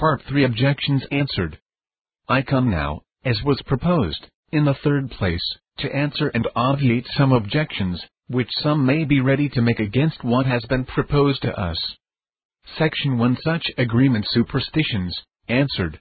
Part 3 Objections answered. I come now, as was proposed, in the third place, to answer and obviate some objections, which some may be ready to make against what has been proposed to us. Section 1 Such agreement superstitions, answered.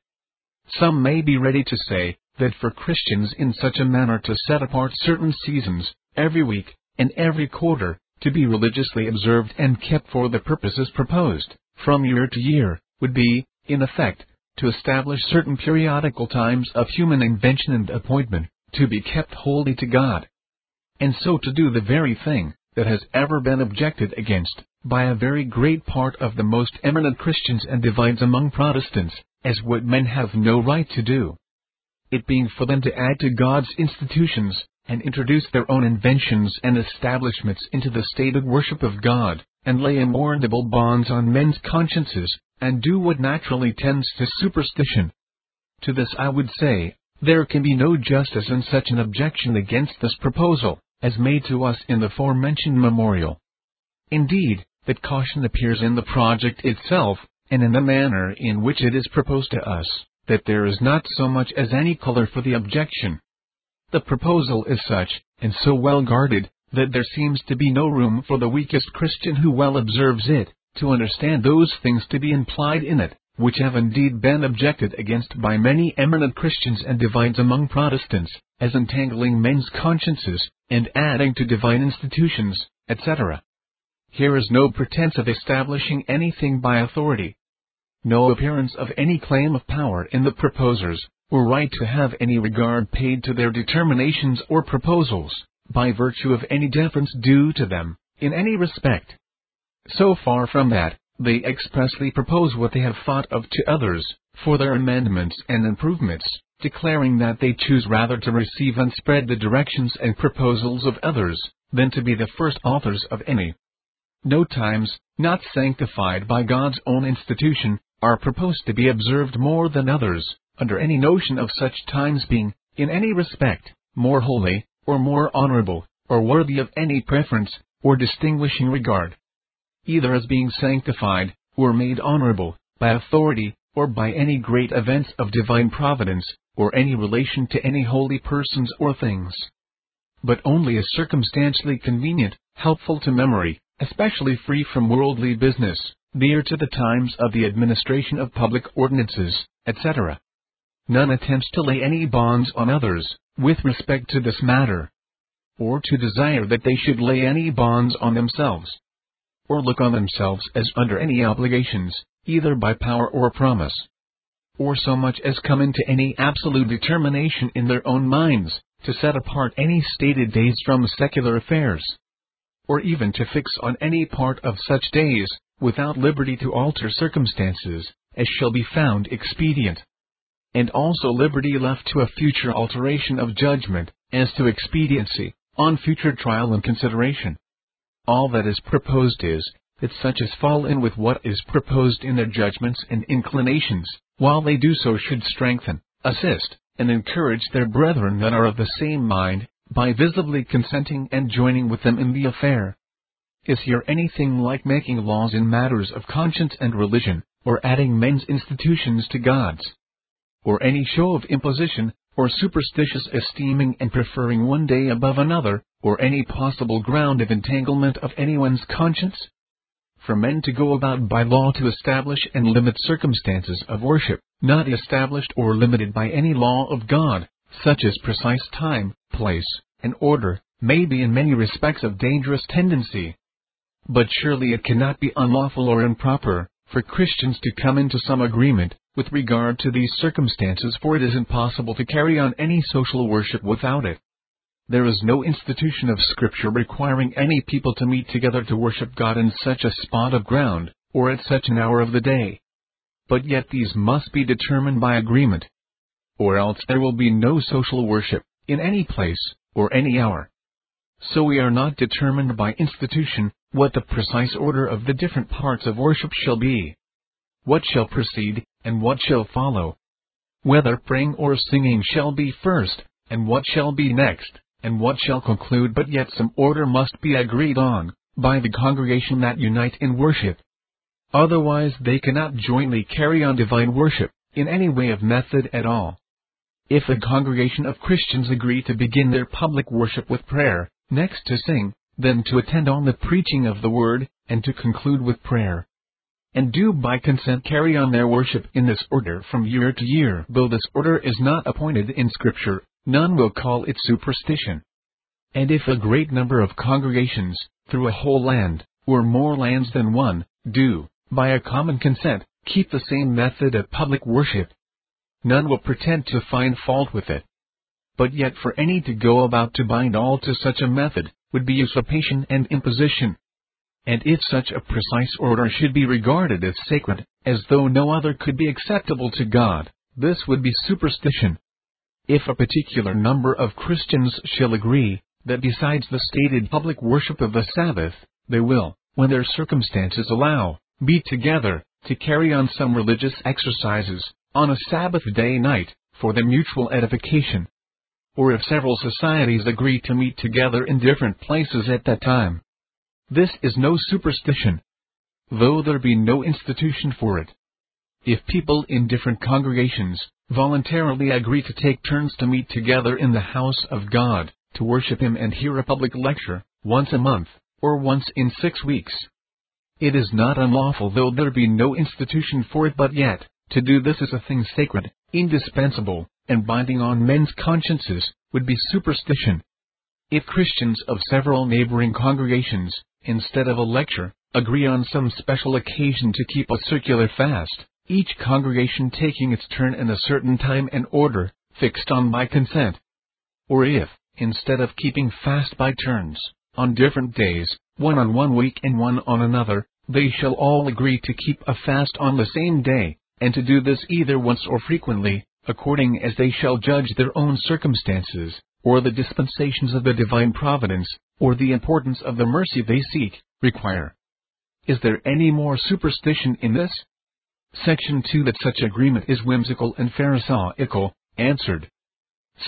Some may be ready to say, that for Christians in such a manner to set apart certain seasons, every week, and every quarter, to be religiously observed and kept for the purposes proposed, from year to year, would be, in effect, to establish certain periodical times of human invention and appointment, to be kept holy to God. And so to do the very thing that has ever been objected against by a very great part of the most eminent Christians and divines among Protestants, as what men have no right to do. It being for them to add to God's institutions, and introduce their own inventions and establishments into the stated worship of God, and lay immortal bonds on men's consciences, and do what naturally tends to superstition. To this I would say, there can be no justice in such an objection against this proposal, as made to us in the forementioned memorial. Indeed, that caution appears in the project itself, and in the manner in which it is proposed to us, that there is not so much as any color for the objection. The proposal is such, and so well guarded, that there seems to be no room for the weakest Christian who well observes it, to understand those things to be implied in it, which have indeed been objected against by many eminent Christians and divines among Protestants, as entangling men's consciences, and adding to divine institutions, etc. Here is no pretense of establishing anything by authority. No appearance of any claim of power in the proposers, or right to have any regard paid to their determinations or proposals, by virtue of any deference due to them, in any respect. So far from that, they expressly propose what they have thought of to others, for their amendments and improvements, declaring that they choose rather to receive and spread the directions and proposals of others, than to be the first authors of any. No times, not sanctified by God's own institution, are proposed to be observed more than others, under any notion of such times being, in any respect, more holy, or more honorable, or worthy of any preference, or distinguishing regard either as being sanctified, or made honorable, by authority, or by any great events of divine providence, or any relation to any holy persons or things. But only as circumstantially convenient, helpful to memory, especially free from worldly business, near to the times of the administration of public ordinances, etc. None attempts to lay any bonds on others, with respect to this matter, or to desire that they should lay any bonds on themselves or look on themselves as under any obligations, either by power or promise, or so much as come into any absolute determination in their own minds, to set apart any stated days from secular affairs, or even to fix on any part of such days, without liberty to alter circumstances, as shall be found expedient. And also liberty left to a future alteration of judgment, as to expediency, on future trial and consideration. All that is proposed is, that such as fall in with what is proposed in their judgments and inclinations, while they do so should strengthen, assist, and encourage their brethren that are of the same mind, by visibly consenting and joining with them in the affair. Is here anything like making laws in matters of conscience and religion, or adding men's institutions to God's? Or any show of imposition, or superstitious esteeming and preferring one day above another, or any possible ground of entanglement of anyone's conscience? For men to go about by law to establish and limit circumstances of worship, not established or limited by any law of God, such as precise time, place, and order, may be in many respects of dangerous tendency. But surely it cannot be unlawful or improper, for Christians to come into some agreement, with regard to these circumstances, for it is impossible to carry on any social worship without it. There is no institution of Scripture requiring any people to meet together to worship God in such a spot of ground, or at such an hour of the day. But yet these must be determined by agreement. Or else there will be no social worship, in any place, or any hour. So we are not determined by institution, what the precise order of the different parts of worship shall be. What shall precede, and what shall follow? Whether praying or singing shall be first, and what shall be next? and what shall conclude but yet some order must be agreed on, by the congregation that unite in worship. otherwise they cannot jointly carry on divine worship, in any way of method at all. If a congregation of Christians agree to begin their public worship with prayer, next to sing, then to attend on the preaching of the word, and to conclude with prayer, and do by consent carry on their worship in this order from year to year. Though this order is not appointed in Scripture, none will call it superstition. And if a great number of congregations, through a whole land, or more lands than one, do, by a common consent, keep the same method of public worship, none will pretend to find fault with it. But yet for any to go about to bind all to such a method, would be usurpation and imposition, and if such a precise order should be regarded as sacred, as though no other could be acceptable to God, this would be superstition. If a particular number of Christians shall agree, that besides the stated public worship of the Sabbath, they will, when their circumstances allow, be together, to carry on some religious exercises, on a Sabbath day night, for their mutual edification. Or if several societies agree to meet together in different places at that time, this is no superstition, though there be no institution for it. If people in different congregations voluntarily agree to take turns to meet together in the house of God, to worship Him and hear a public lecture, once a month, or once in six weeks, it is not unlawful though there be no institution for it but yet, to do this is a thing sacred, indispensable, and binding on men's consciences, would be superstition. If Christians of several neighboring congregations instead of a lecture, agree on some special occasion to keep a circular fast, each congregation taking its turn in a certain time and order, fixed on by consent. Or if, instead of keeping fast by turns, on different days, one on one week and one on another, they shall all agree to keep a fast on the same day, and to do this either once or frequently, according as they shall judge their own circumstances, or the dispensations of the divine providence, or the importance of the mercy they seek, require. Is there any more superstition in this? Section 2 That such agreement is whimsical and pharisaical, answered.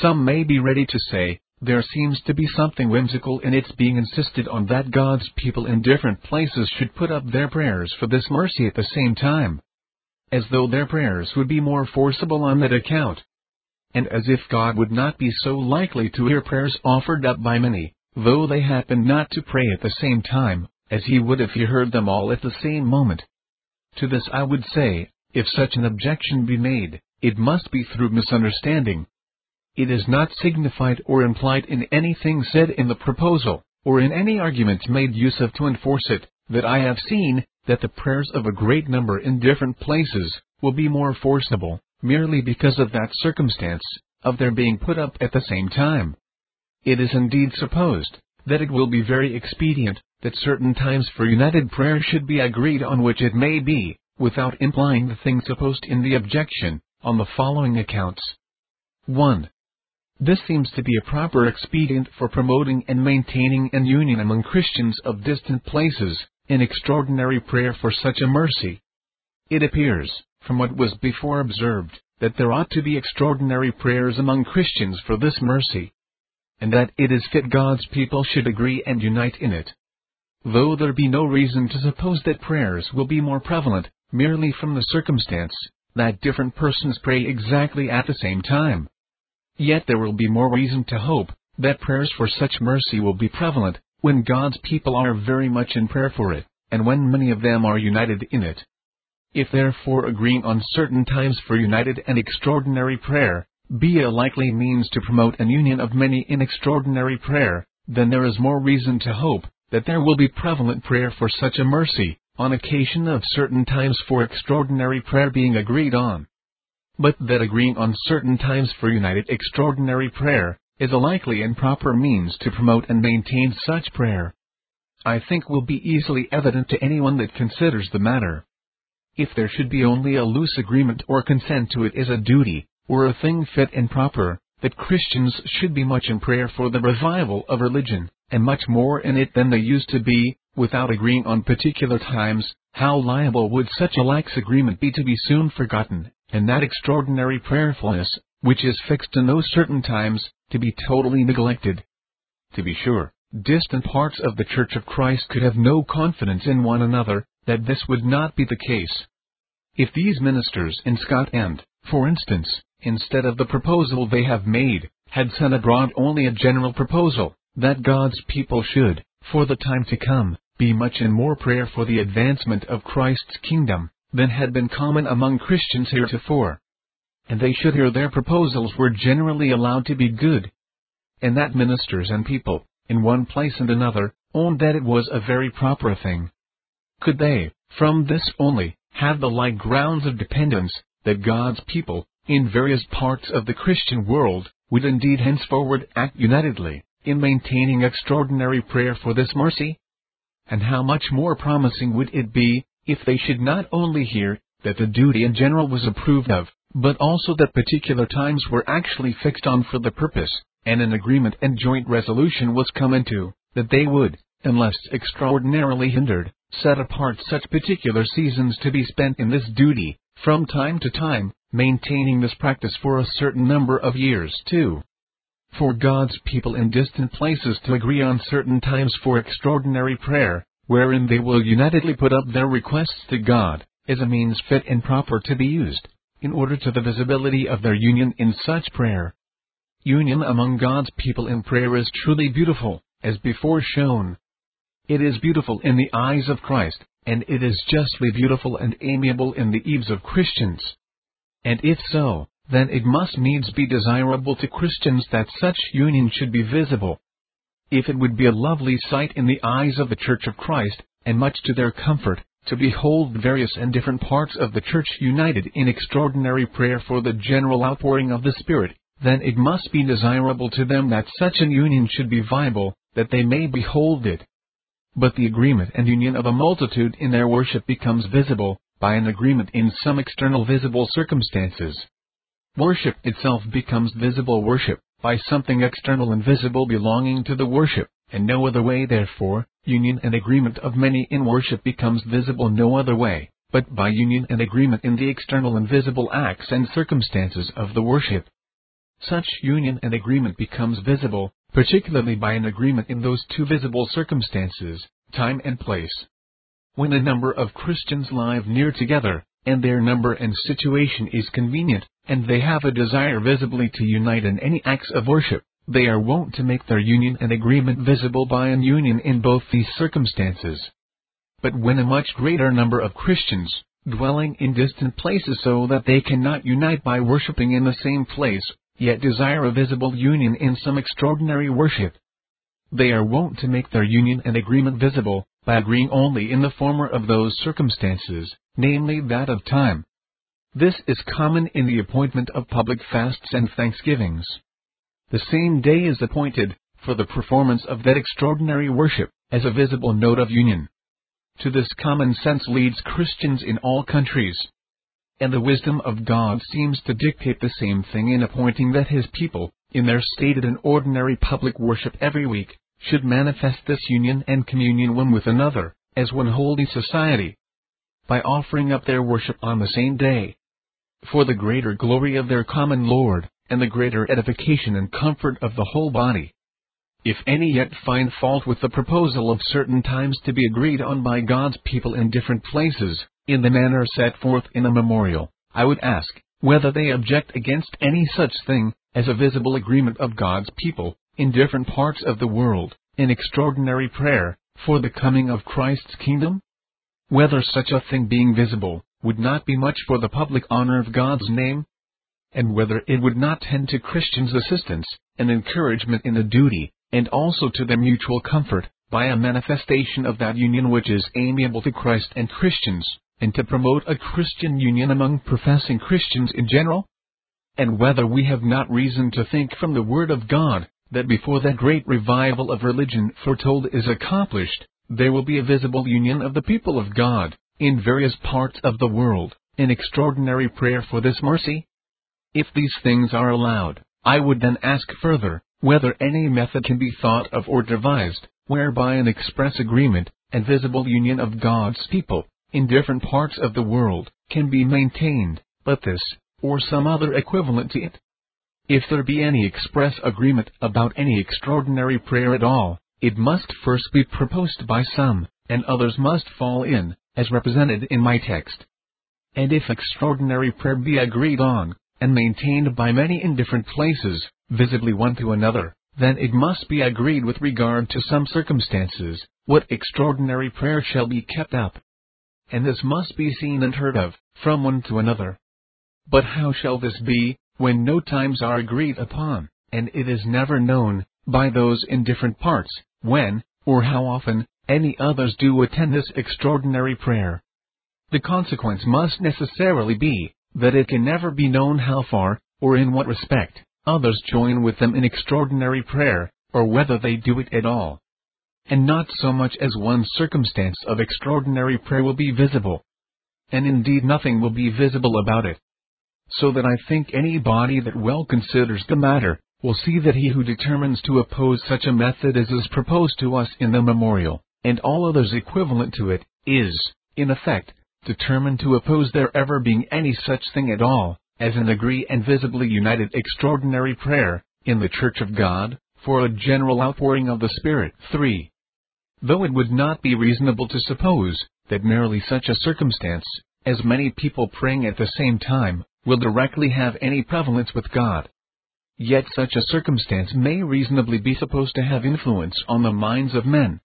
Some may be ready to say, there seems to be something whimsical in its being insisted on that God's people in different places should put up their prayers for this mercy at the same time. As though their prayers would be more forcible on that account. And as if God would not be so likely to hear prayers offered up by many, though they happen not to pray at the same time, as he would if he heard them all at the same moment. To this I would say, if such an objection be made, it must be through misunderstanding. It is not signified or implied in anything said in the proposal, or in any arguments made use of to enforce it, that I have seen, that the prayers of a great number in different places, will be more forcible, merely because of that circumstance, of their being put up at the same time. It is indeed supposed that it will be very expedient that certain times for united prayer should be agreed on which it may be, without implying the thing supposed in the objection, on the following accounts. 1. This seems to be a proper expedient for promoting and maintaining an union among Christians of distant places, in extraordinary prayer for such a mercy. It appears, from what was before observed, that there ought to be extraordinary prayers among Christians for this mercy, and that it is fit God's people should agree and unite in it. Though there be no reason to suppose that prayers will be more prevalent, merely from the circumstance that different persons pray exactly at the same time. Yet there will be more reason to hope that prayers for such mercy will be prevalent when God's people are very much in prayer for it, and when many of them are united in it. If therefore agreeing on certain times for united and extraordinary prayer be a likely means to promote an union of many in extraordinary prayer, then there is more reason to hope that there will be prevalent prayer for such a mercy, on occasion of certain times for extraordinary prayer being agreed on. But that agreeing on certain times for united extraordinary prayer is a likely and proper means to promote and maintain such prayer, I think will be easily evident to anyone that considers the matter. If there should be only a loose agreement or consent to it as a duty, or a thing fit and proper, that Christians should be much in prayer for the revival of religion, and much more in it than they used to be, without agreeing on particular times, how liable would such a lax agreement be to be soon forgotten, and that extraordinary prayerfulness, which is fixed to no certain times, to be totally neglected. To be sure, distant parts of the Church of Christ could have no confidence in one another, that this would not be the case. If these ministers in Scotland, for instance, instead of the proposal they have made, had sent abroad only a general proposal, that God's people should, for the time to come, be much in more prayer for the advancement of Christ's kingdom, than had been common among Christians heretofore. And they should hear their proposals were generally allowed to be good. And that ministers and people, in one place and another, owned that it was a very proper thing. Could they, from this only, have the like grounds of dependence, that God's people, in various parts of the Christian world, would indeed henceforward act unitedly, in maintaining extraordinary prayer for this mercy? And how much more promising would it be, if they should not only hear, that the duty in general was approved of, but also that particular times were actually fixed on for the purpose, and an agreement and joint resolution was come into, that they would, unless extraordinarily hindered, set apart such particular seasons to be spent in this duty, from time to time, maintaining this practice for a certain number of years too. For God's people in distant places to agree on certain times for extraordinary prayer, wherein they will unitedly put up their requests to God, is a means fit and proper to be used, in order to the visibility of their union in such prayer. Union among God's people in prayer is truly beautiful, as before shown. It is beautiful in the eyes of Christ, and it is justly beautiful and amiable in the eves of Christians. And if so, then it must needs be desirable to Christians that such union should be visible. If it would be a lovely sight in the eyes of the Church of Christ, and much to their comfort, to behold various and different parts of the Church united in extraordinary prayer for the general outpouring of the Spirit, then it must be desirable to them that such an union should be viable, that they may behold it. But the agreement and union of a multitude in their worship becomes visible, by an agreement in some external visible circumstances. Worship itself becomes visible worship, by something external and visible belonging to the worship, and no other way therefore, union and agreement of many in worship becomes visible no other way, but by union and agreement in the external and visible acts and circumstances of the worship. Such union and agreement becomes visible, particularly by an agreement in those two visible circumstances, time and place. When a number of Christians live near together, and their number and situation is convenient, and they have a desire visibly to unite in any acts of worship, they are wont to make their union and agreement visible by an union in both these circumstances. But when a much greater number of Christians, dwelling in distant places so that they cannot unite by worshipping in the same place, yet desire a visible union in some extraordinary worship. They are wont to make their union and agreement visible, by agreeing only in the former of those circumstances, namely that of time. This is common in the appointment of public fasts and thanksgivings. The same day is appointed, for the performance of that extraordinary worship, as a visible note of union. To this common sense leads Christians in all countries, and the wisdom of God seems to dictate the same thing in appointing that his people, in their stated and ordinary public worship every week, should manifest this union and communion one with another, as one holy society, by offering up their worship on the same day. For the greater glory of their common Lord, and the greater edification and comfort of the whole body. If any yet find fault with the proposal of certain times to be agreed on by God's people in different places, in the manner set forth in the memorial, I would ask, whether they object against any such thing, as a visible agreement of God's people, in different parts of the world, in extraordinary prayer, for the coming of Christ's kingdom? Whether such a thing being visible, would not be much for the public honor of God's name? And whether it would not tend to Christians' assistance, and encouragement in the duty, and also to their mutual comfort, by a manifestation of that union which is amiable to Christ and Christians, and to promote a Christian union among professing Christians in general? And whether we have not reason to think from the Word of God, that before that great revival of religion foretold is accomplished, there will be a visible union of the people of God, in various parts of the world, in extraordinary prayer for this mercy? If these things are allowed, I would then ask further, whether any method can be thought of or devised, whereby an express agreement, and visible union of God's people, in different parts of the world, can be maintained, but this, or some other equivalent to it. If there be any express agreement about any extraordinary prayer at all, it must first be proposed by some, and others must fall in, as represented in my text. And if extraordinary prayer be agreed on, and maintained by many in different places, visibly one to another, then it must be agreed with regard to some circumstances, what extraordinary prayer shall be kept up. And this must be seen and heard of, from one to another. But how shall this be, when no times are agreed upon, and it is never known, by those in different parts, when, or how often, any others do attend this extraordinary prayer? The consequence must necessarily be, that it can never be known how far, or in what respect, others join with them in extraordinary prayer, or whether they do it at all. And not so much as one circumstance of extraordinary prayer will be visible. And indeed nothing will be visible about it. So that I think any body that well considers the matter, will see that he who determines to oppose such a method as is proposed to us in the memorial, and all others equivalent to it, is, in effect, determined to oppose there ever being any such thing at all, as an agree and visibly united extraordinary prayer, in the Church of God, for a general outpouring of the Spirit. 3. Though it would not be reasonable to suppose, that merely such a circumstance, as many people praying at the same time, will directly have any prevalence with God. Yet such a circumstance may reasonably be supposed to have influence on the minds of men.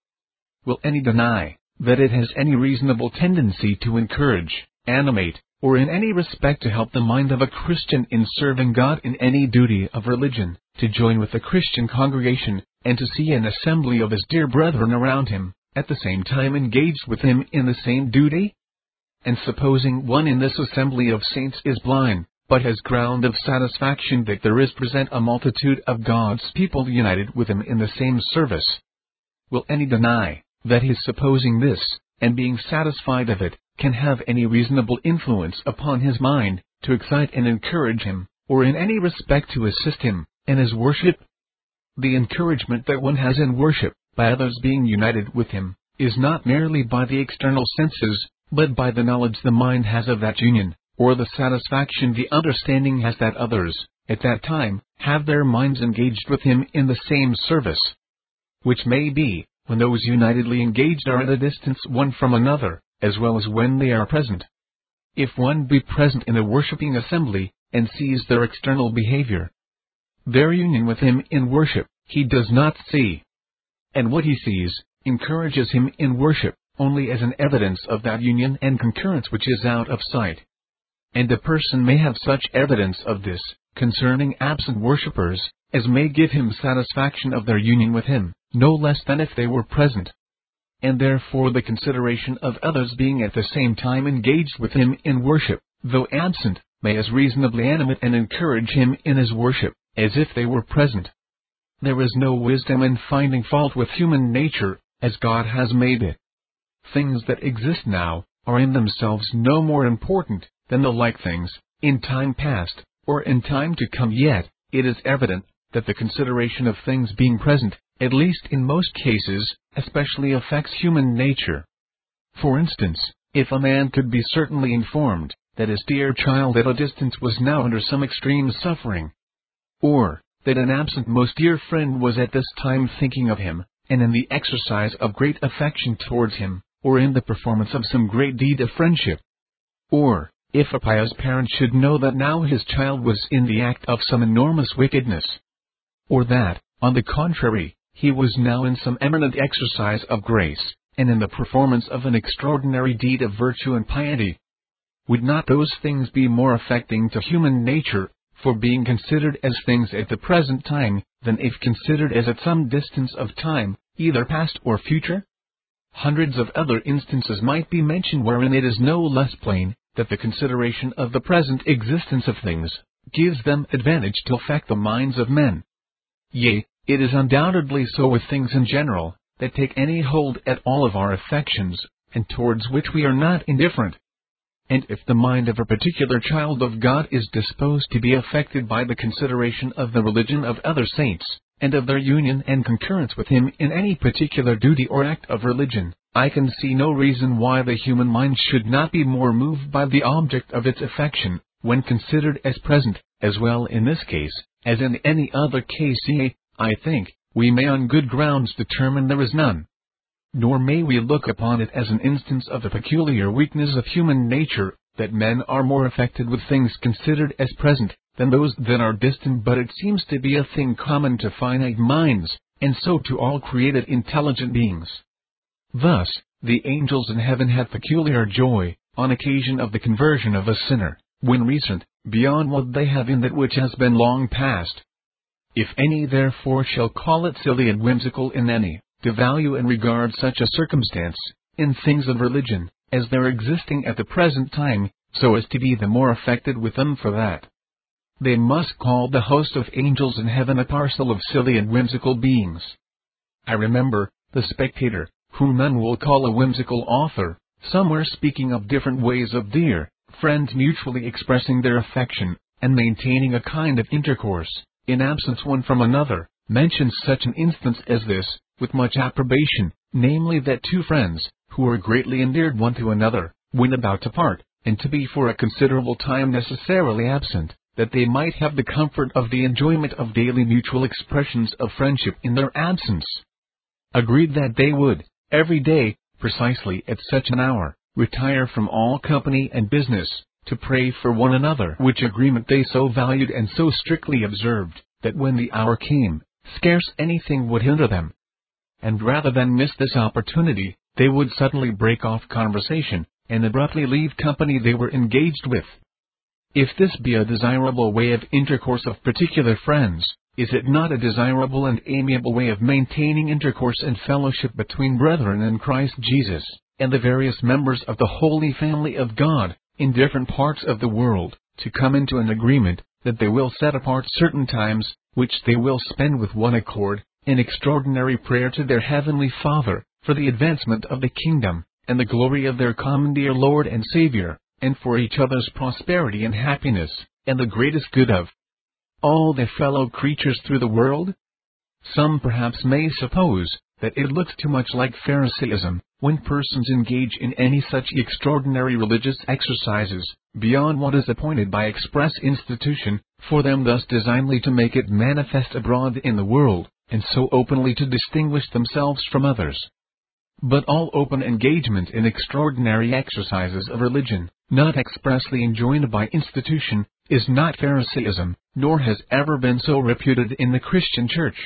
Will any deny that it has any reasonable tendency to encourage, animate, or in any respect to help the mind of a Christian in serving God in any duty of religion, to join with the Christian congregation, and to see an assembly of his dear brethren around him, at the same time engaged with him in the same duty? And supposing one in this assembly of saints is blind, but has ground of satisfaction that there is present a multitude of God's people united with him in the same service, will any deny that his supposing this, and being satisfied of it, can have any reasonable influence upon his mind, to excite and encourage him, or in any respect to assist him, in his worship? The encouragement that one has in worship, by others being united with him, is not merely by the external senses, but by the knowledge the mind has of that union, or the satisfaction the understanding has that others, at that time, have their minds engaged with him in the same service. Which may be, when those unitedly engaged are at a distance one from another, as well as when they are present. If one be present in a worshipping assembly, and sees their external behavior, their union with him in worship, he does not see. And what he sees, encourages him in worship, only as an evidence of that union and concurrence which is out of sight. And a person may have such evidence of this, concerning absent worshippers, as may give him satisfaction of their union with him, no less than if they were present and therefore the consideration of others being at the same time engaged with him in worship, though absent, may as reasonably animate and encourage him in his worship, as if they were present. There is no wisdom in finding fault with human nature, as God has made it. Things that exist now, are in themselves no more important, than the like things, in time past, or in time to come yet, it is evident, that the consideration of things being present, at least in most cases, especially affects human nature. For instance, if a man could be certainly informed that his dear child at a distance was now under some extreme suffering, or that an absent most dear friend was at this time thinking of him, and in the exercise of great affection towards him, or in the performance of some great deed of friendship, or if a pious parent should know that now his child was in the act of some enormous wickedness, or that, on the contrary, he was now in some eminent exercise of grace, and in the performance of an extraordinary deed of virtue and piety. Would not those things be more affecting to human nature, for being considered as things at the present time, than if considered as at some distance of time, either past or future? Hundreds of other instances might be mentioned wherein it is no less plain, that the consideration of the present existence of things, gives them advantage to affect the minds of men. Yea, it is undoubtedly so with things in general, that take any hold at all of our affections, and towards which we are not indifferent. And if the mind of a particular child of God is disposed to be affected by the consideration of the religion of other saints, and of their union and concurrence with him in any particular duty or act of religion, I can see no reason why the human mind should not be more moved by the object of its affection, when considered as present, as well in this case, as in any other case, yea, I think, we may on good grounds determine there is none. nor may we look upon it as an instance of the peculiar weakness of human nature, that men are more affected with things considered as present, than those that are distant but it seems to be a thing common to finite minds, and so to all created intelligent beings. Thus, the angels in heaven had peculiar joy, on occasion of the conversion of a sinner, when recent, beyond what they have in that which has been long past. If any therefore shall call it silly and whimsical in any, to value and regard such a circumstance, in things of religion, as they're existing at the present time, so as to be the more affected with them for that. They must call the host of angels in heaven a parcel of silly and whimsical beings. I remember, the spectator, whom none will call a whimsical author, somewhere speaking of different ways of dear, friends mutually expressing their affection, and maintaining a kind of intercourse, in absence one from another, mentions such an instance as this, with much approbation, namely that two friends, who are greatly endeared one to another, when about to part, and to be for a considerable time necessarily absent, that they might have the comfort of the enjoyment of daily mutual expressions of friendship in their absence. Agreed that they would, every day, precisely at such an hour, retire from all company and business, to pray for one another, which agreement they so valued and so strictly observed, that when the hour came, scarce anything would hinder them. And rather than miss this opportunity, they would suddenly break off conversation, and abruptly leave company they were engaged with. If this be a desirable way of intercourse of particular friends, is it not a desirable and amiable way of maintaining intercourse and fellowship between brethren in Christ Jesus, and the various members of the holy family of God, in different parts of the world, to come into an agreement, that they will set apart certain times, which they will spend with one accord, in extraordinary prayer to their heavenly Father, for the advancement of the kingdom, and the glory of their common dear Lord and Savior, and for each other's prosperity and happiness, and the greatest good of all their fellow creatures through the world? Some perhaps may suppose that it looks too much like Pharisaism, when persons engage in any such extraordinary religious exercises, beyond what is appointed by express institution, for them thus designedly to make it manifest abroad in the world, and so openly to distinguish themselves from others. But all open engagement in extraordinary exercises of religion, not expressly enjoined by institution, is not Pharisaism, nor has ever been so reputed in the Christian Church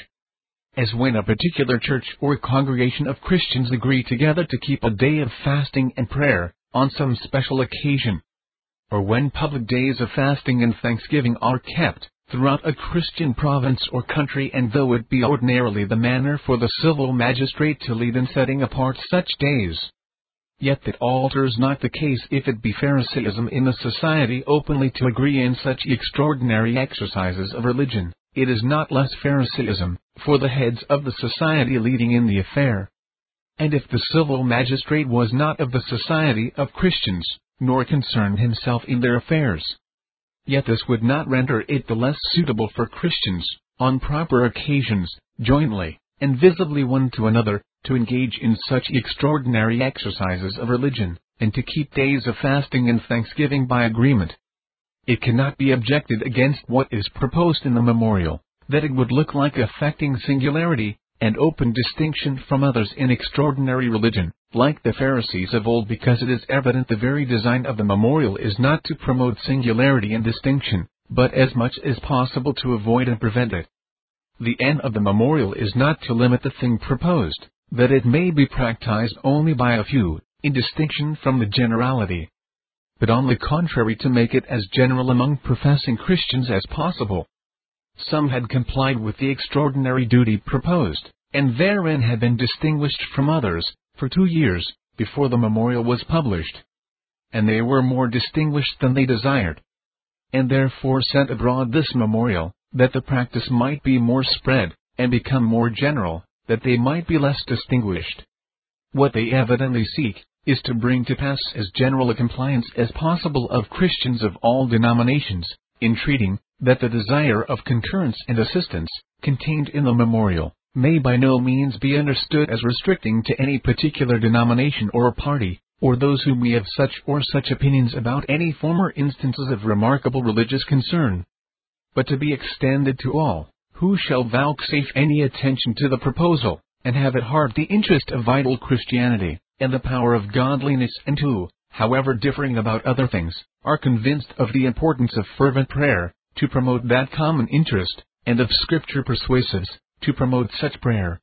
as when a particular church or congregation of Christians agree together to keep a day of fasting and prayer, on some special occasion. Or when public days of fasting and thanksgiving are kept, throughout a Christian province or country and though it be ordinarily the manner for the civil magistrate to lead in setting apart such days. Yet that alters not the case if it be Pharisaism in the society openly to agree in such extraordinary exercises of religion, it is not less Pharisaism, for the heads of the society leading in the affair. And if the civil magistrate was not of the society of Christians, nor concerned himself in their affairs, yet this would not render it the less suitable for Christians, on proper occasions, jointly, and visibly one to another, to engage in such extraordinary exercises of religion, and to keep days of fasting and thanksgiving by agreement. It cannot be objected against what is proposed in the memorial, that it would look like affecting singularity, and open distinction from others in extraordinary religion, like the Pharisees of old because it is evident the very design of the memorial is not to promote singularity and distinction, but as much as possible to avoid and prevent it. The end of the memorial is not to limit the thing proposed, that it may be practiced only by a few, in distinction from the generality, but on the contrary to make it as general among professing Christians as possible, some had complied with the extraordinary duty proposed, and therein had been distinguished from others, for two years, before the memorial was published. And they were more distinguished than they desired. And therefore sent abroad this memorial, that the practice might be more spread, and become more general, that they might be less distinguished. What they evidently seek, is to bring to pass as general a compliance as possible of Christians of all denominations, entreating, that the desire of concurrence and assistance, contained in the memorial, may by no means be understood as restricting to any particular denomination or party, or those whom we have such or such opinions about any former instances of remarkable religious concern, but to be extended to all, who shall vouchsafe any attention to the proposal, and have at heart the interest of vital Christianity, and the power of godliness and who, however differing about other things, are convinced of the importance of fervent prayer, to promote that common interest, and of scripture persuasives, to promote such prayer.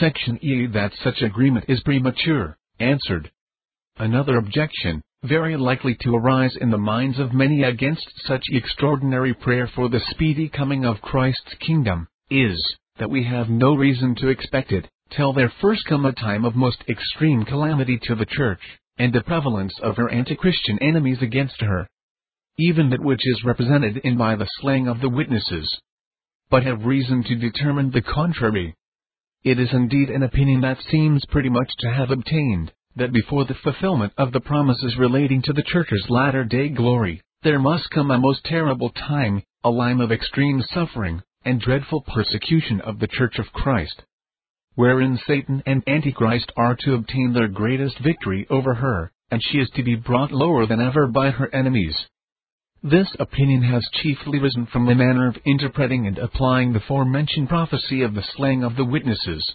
Section E that such agreement is premature, answered. Another objection, very likely to arise in the minds of many against such extraordinary prayer for the speedy coming of Christ's kingdom, is, that we have no reason to expect it, till there first come a time of most extreme calamity to the Church, and the prevalence of her anti-Christian enemies against her. Even that which is represented in by the slaying of the witnesses. But have reason to determine the contrary. It is indeed an opinion that seems pretty much to have obtained, that before the fulfillment of the promises relating to the Church's latter day glory, there must come a most terrible time, a time of extreme suffering, and dreadful persecution of the Church of Christ, wherein Satan and Antichrist are to obtain their greatest victory over her, and she is to be brought lower than ever by her enemies. This opinion has chiefly risen from the manner of interpreting and applying the forementioned prophecy of the slaying of the witnesses,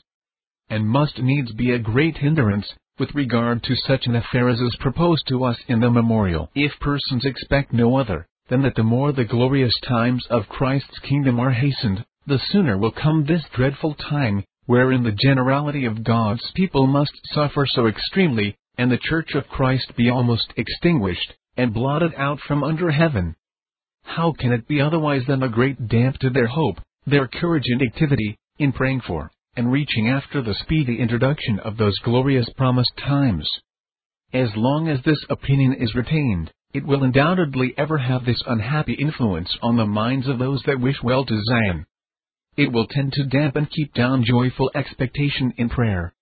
and must needs be a great hindrance, with regard to such an affair as is proposed to us in the memorial, if persons expect no other, than that the more the glorious times of Christ's kingdom are hastened, the sooner will come this dreadful time, wherein the generality of God's people must suffer so extremely, and the church of Christ be almost extinguished, and blotted out from under heaven. How can it be otherwise than a great damp to their hope, their courage and activity, in praying for, and reaching after the speedy introduction of those glorious promised times. As long as this opinion is retained, it will undoubtedly ever have this unhappy influence on the minds of those that wish well to Zion. It will tend to damp and keep down joyful expectation in prayer,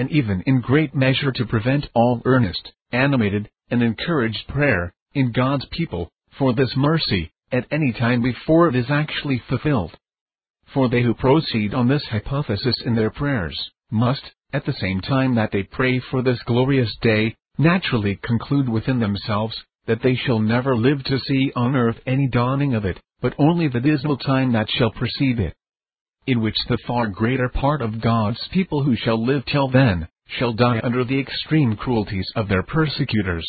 and even in great measure to prevent all earnest, animated, and encouraged prayer, in God's people, for this mercy, at any time before it is actually fulfilled for they who proceed on this hypothesis in their prayers, must, at the same time that they pray for this glorious day, naturally conclude within themselves, that they shall never live to see on earth any dawning of it, but only the dismal time that shall precede it. In which the far greater part of God's people who shall live till then, shall die under the extreme cruelties of their persecutors.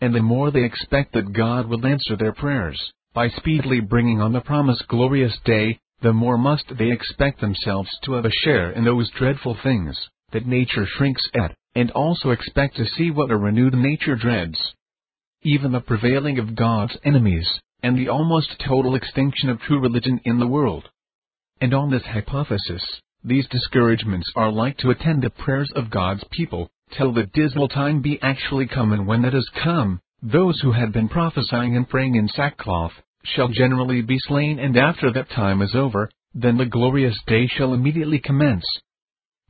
And the more they expect that God will answer their prayers, by speedily bringing on the promised glorious day, the more must they expect themselves to have a share in those dreadful things that nature shrinks at, and also expect to see what a renewed nature dreads. Even the prevailing of God's enemies, and the almost total extinction of true religion in the world. And on this hypothesis, these discouragements are like to attend the prayers of God's people, till the dismal time be actually come and when that is come, those who had been prophesying and praying in sackcloth, shall generally be slain and after that time is over, then the glorious day shall immediately commence.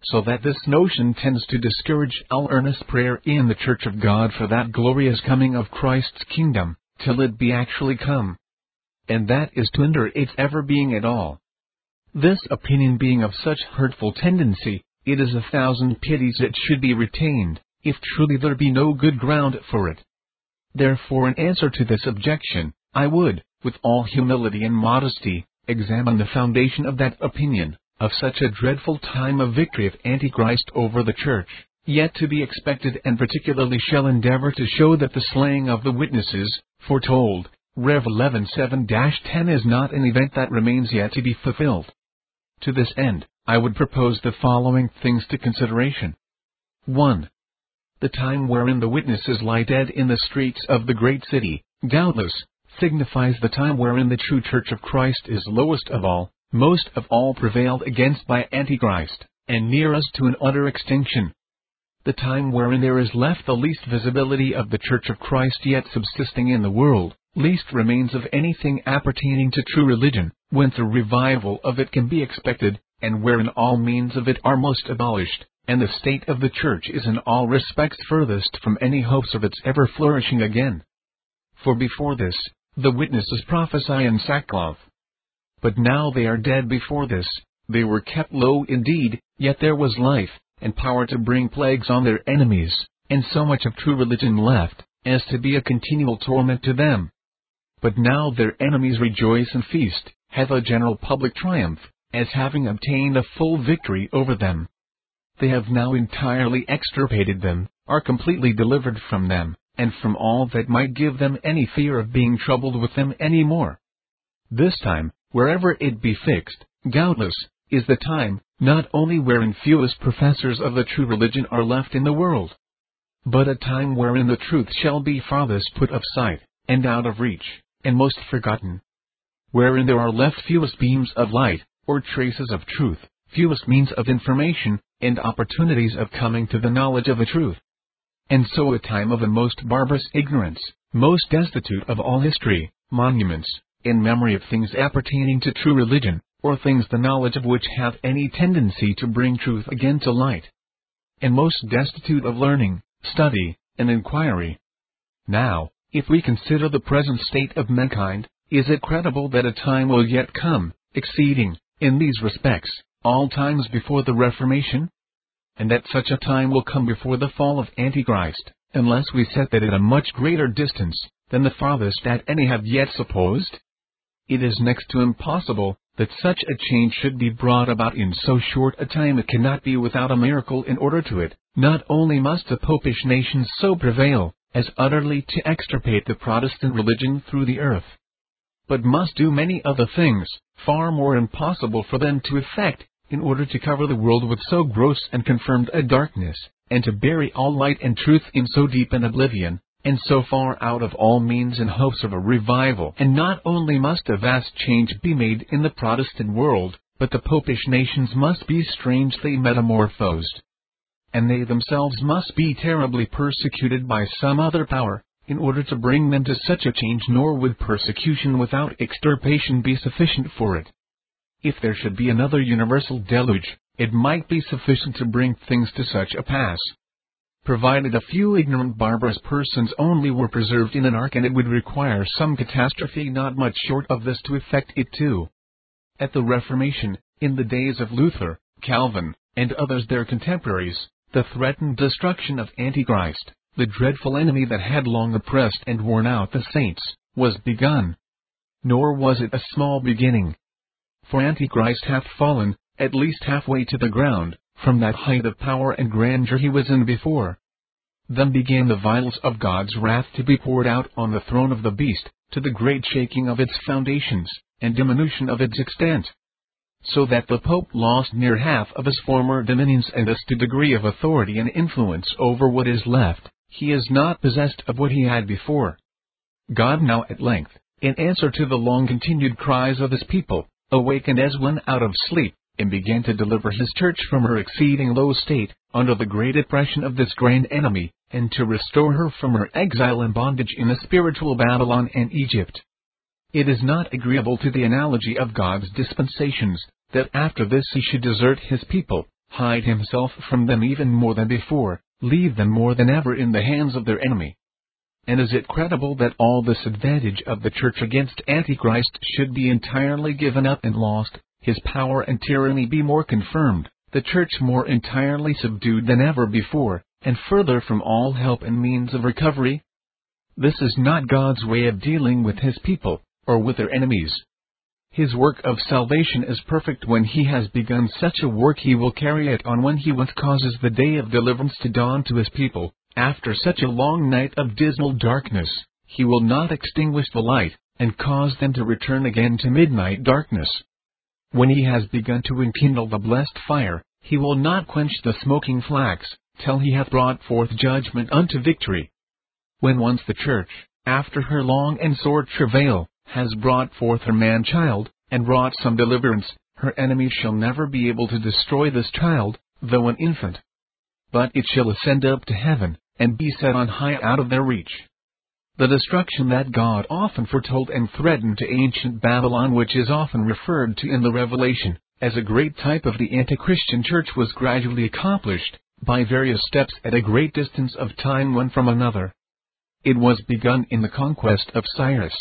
So that this notion tends to discourage all earnest prayer in the Church of God for that glorious coming of Christ's kingdom, till it be actually come. And that is to hinder its ever being at all. This opinion being of such hurtful tendency, it is a thousand pities it should be retained, if truly there be no good ground for it. Therefore in answer to this objection, I would, with all humility and modesty, examine the foundation of that opinion, of such a dreadful time of victory of Antichrist over the Church, yet to be expected and particularly shall endeavor to show that the slaying of the witnesses, foretold, Rev 11:7-10 is not an event that remains yet to be fulfilled. To this end, I would propose the following things to consideration. 1. The time wherein the witnesses lie dead in the streets of the great city, doubtless, signifies the time wherein the true Church of Christ is lowest of all, most of all prevailed against by Antichrist, and nearest to an utter extinction. The time wherein there is left the least visibility of the Church of Christ yet subsisting in the world, least remains of anything appertaining to true religion, whence a revival of it can be expected, and wherein all means of it are most abolished, and the state of the Church is in all respects furthest from any hopes of its ever flourishing again. For before this, the witnesses prophesy in sackcloth. But now they are dead before this, they were kept low indeed, yet there was life, and power to bring plagues on their enemies, and so much of true religion left, as to be a continual torment to them. But now their enemies rejoice and feast, have a general public triumph, as having obtained a full victory over them. They have now entirely extirpated them, are completely delivered from them, and from all that might give them any fear of being troubled with them any more. This time, wherever it be fixed, doubtless, is the time, not only wherein fewest professors of the true religion are left in the world, but a time wherein the truth shall be farthest put of sight, and out of reach, and most forgotten. Wherein there are left fewest beams of light, or traces of truth, fewest means of information, and opportunities of coming to the knowledge of the truth. And so a time of the most barbarous ignorance, most destitute of all history, monuments, in memory of things appertaining to true religion, or things the knowledge of which have any tendency to bring truth again to light. And most destitute of learning, study, and inquiry. Now, if we consider the present state of mankind, is it credible that a time will yet come, exceeding, in these respects, all times before the Reformation? And that such a time will come before the fall of Antichrist, unless we set that at a much greater distance, than the farthest that any have yet supposed? It is next to impossible, that such a change should be brought about in so short a time it cannot be without a miracle in order to it, not only must the popish nations so prevail, as utterly to extirpate the Protestant religion through the earth, but must do many other things, far more impossible for them to effect, in order to cover the world with so gross and confirmed a darkness, and to bury all light and truth in so deep an oblivion, and so far out of all means and hopes of a revival. And not only must a vast change be made in the Protestant world, but the popish nations must be strangely metamorphosed and they themselves must be terribly persecuted by some other power, in order to bring them to such a change nor would persecution without extirpation be sufficient for it. If there should be another universal deluge, it might be sufficient to bring things to such a pass. Provided a few ignorant barbarous persons only were preserved in an ark and it would require some catastrophe not much short of this to effect it too. At the Reformation, in the days of Luther, Calvin, and others their contemporaries, the threatened destruction of Antichrist, the dreadful enemy that had long oppressed and worn out the saints, was begun. Nor was it a small beginning. For Antichrist hath fallen, at least halfway to the ground, from that height of power and grandeur he was in before. Then began the vials of God's wrath to be poured out on the throne of the beast, to the great shaking of its foundations, and diminution of its extent so that the Pope lost near half of his former dominions and thus to degree of authority and influence over what is left, he is not possessed of what he had before. God now at length, in answer to the long-continued cries of his people, awakened as one out of sleep, and began to deliver his church from her exceeding low state, under the great oppression of this grand enemy, and to restore her from her exile and bondage in the spiritual Babylon and Egypt. It is not agreeable to the analogy of God's dispensations, that after this he should desert his people, hide himself from them even more than before, leave them more than ever in the hands of their enemy. And is it credible that all this advantage of the church against Antichrist should be entirely given up and lost, his power and tyranny be more confirmed, the church more entirely subdued than ever before, and further from all help and means of recovery? This is not God's way of dealing with his people or with their enemies. His work of salvation is perfect when he has begun such a work he will carry it on when he once causes the day of deliverance to dawn to his people. After such a long night of dismal darkness, he will not extinguish the light, and cause them to return again to midnight darkness. When he has begun to enkindle the blessed fire, he will not quench the smoking flax, till he hath brought forth judgment unto victory. When once the church, after her long and sore travail, has brought forth her man child, and wrought some deliverance, her enemies shall never be able to destroy this child, though an infant. But it shall ascend up to heaven, and be set on high out of their reach. The destruction that God often foretold and threatened to ancient Babylon, which is often referred to in the Revelation, as a great type of the anti-Christian church was gradually accomplished, by various steps at a great distance of time one from another. It was begun in the conquest of Cyrus,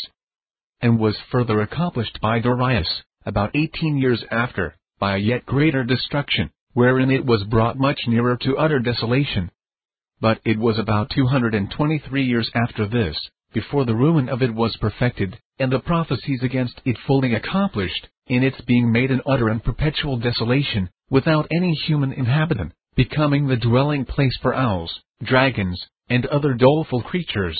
and was further accomplished by Darius, about eighteen years after, by a yet greater destruction, wherein it was brought much nearer to utter desolation. But it was about 223 years after this, before the ruin of it was perfected, and the prophecies against it fully accomplished, in its being made an utter and perpetual desolation, without any human inhabitant, becoming the dwelling place for owls, dragons, and other doleful creatures.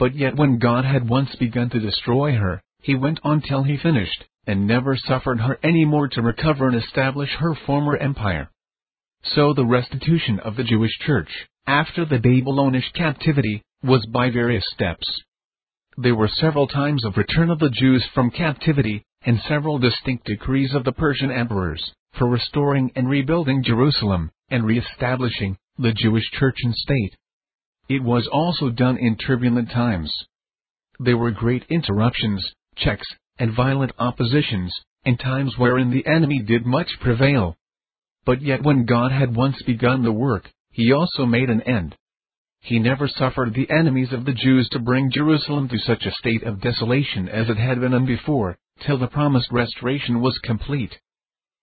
But yet when God had once begun to destroy her, he went on till he finished, and never suffered her any more to recover and establish her former empire. So the restitution of the Jewish church, after the Babylonish captivity, was by various steps. There were several times of return of the Jews from captivity, and several distinct decrees of the Persian emperors, for restoring and rebuilding Jerusalem, and re-establishing the Jewish church and state. It was also done in turbulent times. There were great interruptions, checks, and violent oppositions, and times wherein the enemy did much prevail. But yet when God had once begun the work, he also made an end. He never suffered the enemies of the Jews to bring Jerusalem to such a state of desolation as it had been in before, till the promised restoration was complete.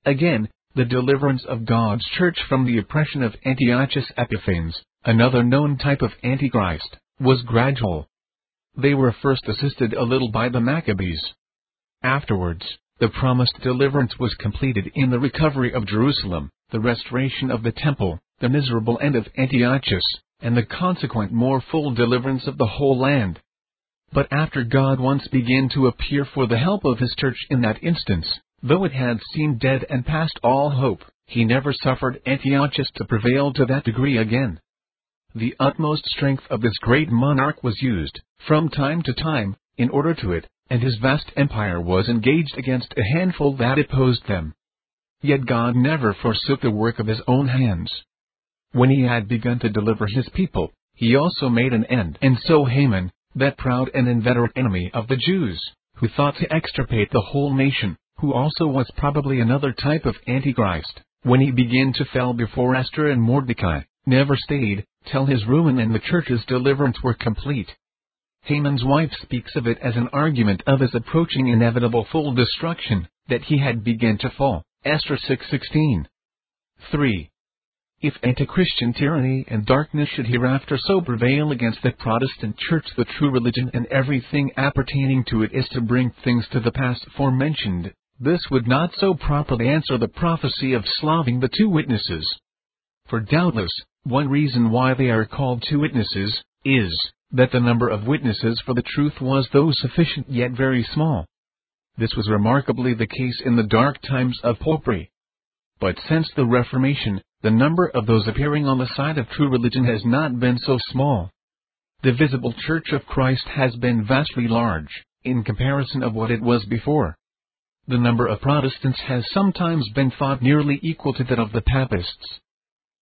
Again, the deliverance of God's church from the oppression of Antiochus Epiphanes, another known type of Antichrist, was gradual. They were first assisted a little by the Maccabees. Afterwards, the promised deliverance was completed in the recovery of Jerusalem, the restoration of the temple, the miserable end of Antiochus, and the consequent more full deliverance of the whole land. But after God once began to appear for the help of his church in that instance, though it had seemed dead and past all hope, he never suffered Antiochus to prevail to that degree again. The utmost strength of this great monarch was used, from time to time, in order to it, and his vast empire was engaged against a handful that opposed them. Yet God never forsook the work of his own hands. When he had begun to deliver his people, he also made an end. And so Haman, that proud and inveterate enemy of the Jews, who thought to extirpate the whole nation, who also was probably another type of Antichrist, when he began to fall before Esther and Mordecai, never stayed, till his ruin and the church's deliverance were complete. Haman's wife speaks of it as an argument of his approaching inevitable full destruction, that he had begun to fall. Esther 6:16. 3. If anti-Christian tyranny and darkness should hereafter so prevail against the Protestant Church, the true religion and everything appertaining to it is to bring things to the pass forementioned. this would not so properly answer the prophecy of slaving the two witnesses. For doubtless, one reason why they are called two witnesses, is, that the number of witnesses for the truth was though sufficient yet very small. This was remarkably the case in the dark times of popery. But since the Reformation, the number of those appearing on the side of true religion has not been so small. The visible Church of Christ has been vastly large, in comparison of what it was before. The number of Protestants has sometimes been thought nearly equal to that of the Papists.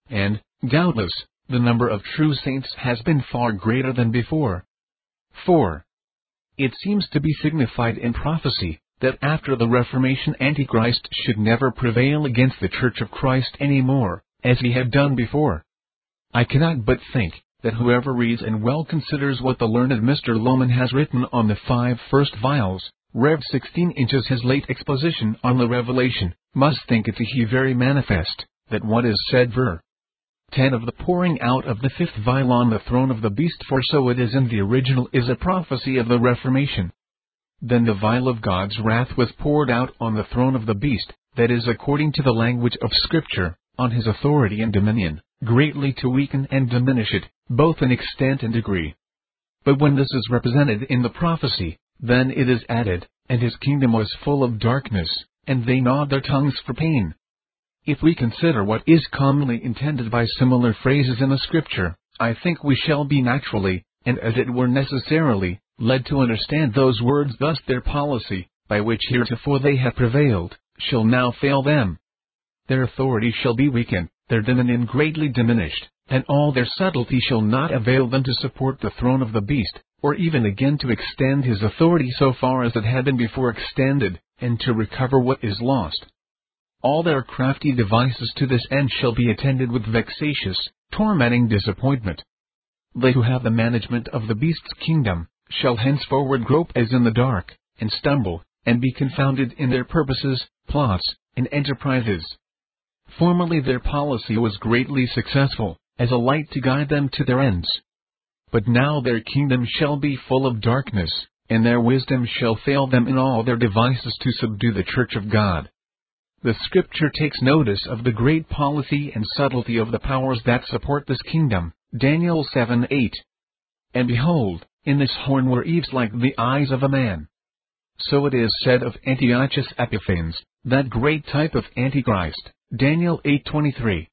And, doubtless, the number of true saints has been far greater than before. 4. It seems to be signified in prophecy that after the Reformation Antichrist should never prevail against the Church of Christ any more, as he had done before. I cannot but think that whoever reads and well considers what the learned Mr. Lowman has written on the five first vials, Rev 16 inches his late exposition on the Revelation, must think it to he very manifest, that what is said ver. 10 of the pouring out of the fifth vial on the throne of the beast for so it is in the original is a prophecy of the Reformation. Then the vial of God's wrath was poured out on the throne of the beast, that is according to the language of Scripture, on his authority and dominion, greatly to weaken and diminish it, both in extent and degree. But when this is represented in the prophecy, then it is added, and his kingdom was full of darkness, and they gnawed their tongues for pain. If we consider what is commonly intended by similar phrases in the scripture, I think we shall be naturally, and as it were necessarily, led to understand those words thus their policy, by which heretofore they have prevailed, shall now fail them, their authority shall be weakened, their dominion greatly diminished, and all their subtlety shall not avail them to support the throne of the beast, or even again to extend his authority so far as it had been before extended, and to recover what is lost. All their crafty devices to this end shall be attended with vexatious, tormenting disappointment. They who have the management of the beast's kingdom, shall henceforward grope as in the dark, and stumble, and be confounded in their purposes, plots, and enterprises. Formerly their policy was greatly successful, as a light to guide them to their ends. But now their kingdom shall be full of darkness, and their wisdom shall fail them in all their devices to subdue the church of God. The scripture takes notice of the great policy and subtlety of the powers that support this kingdom, Daniel 7 8. And behold, in this horn were eves like the eyes of a man. So it is said of Antiochus Epiphanes, that great type of Antichrist, Daniel 8:23.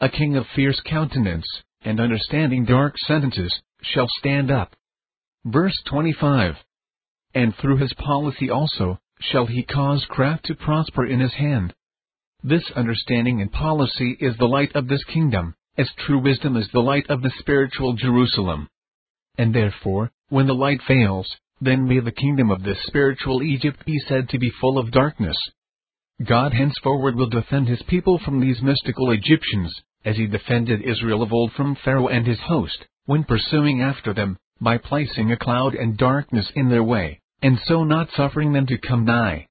A king of fierce countenance, and understanding dark sentences, shall stand up. Verse 25. And through his policy also, shall he cause craft to prosper in his hand. This understanding and policy is the light of this kingdom, as true wisdom is the light of the spiritual Jerusalem. And therefore, when the light fails, then may the kingdom of this spiritual Egypt be said to be full of darkness. God henceforward will defend his people from these mystical Egyptians, as he defended Israel of old from Pharaoh and his host, when pursuing after them, by placing a cloud and darkness in their way, and so not suffering them to come nigh.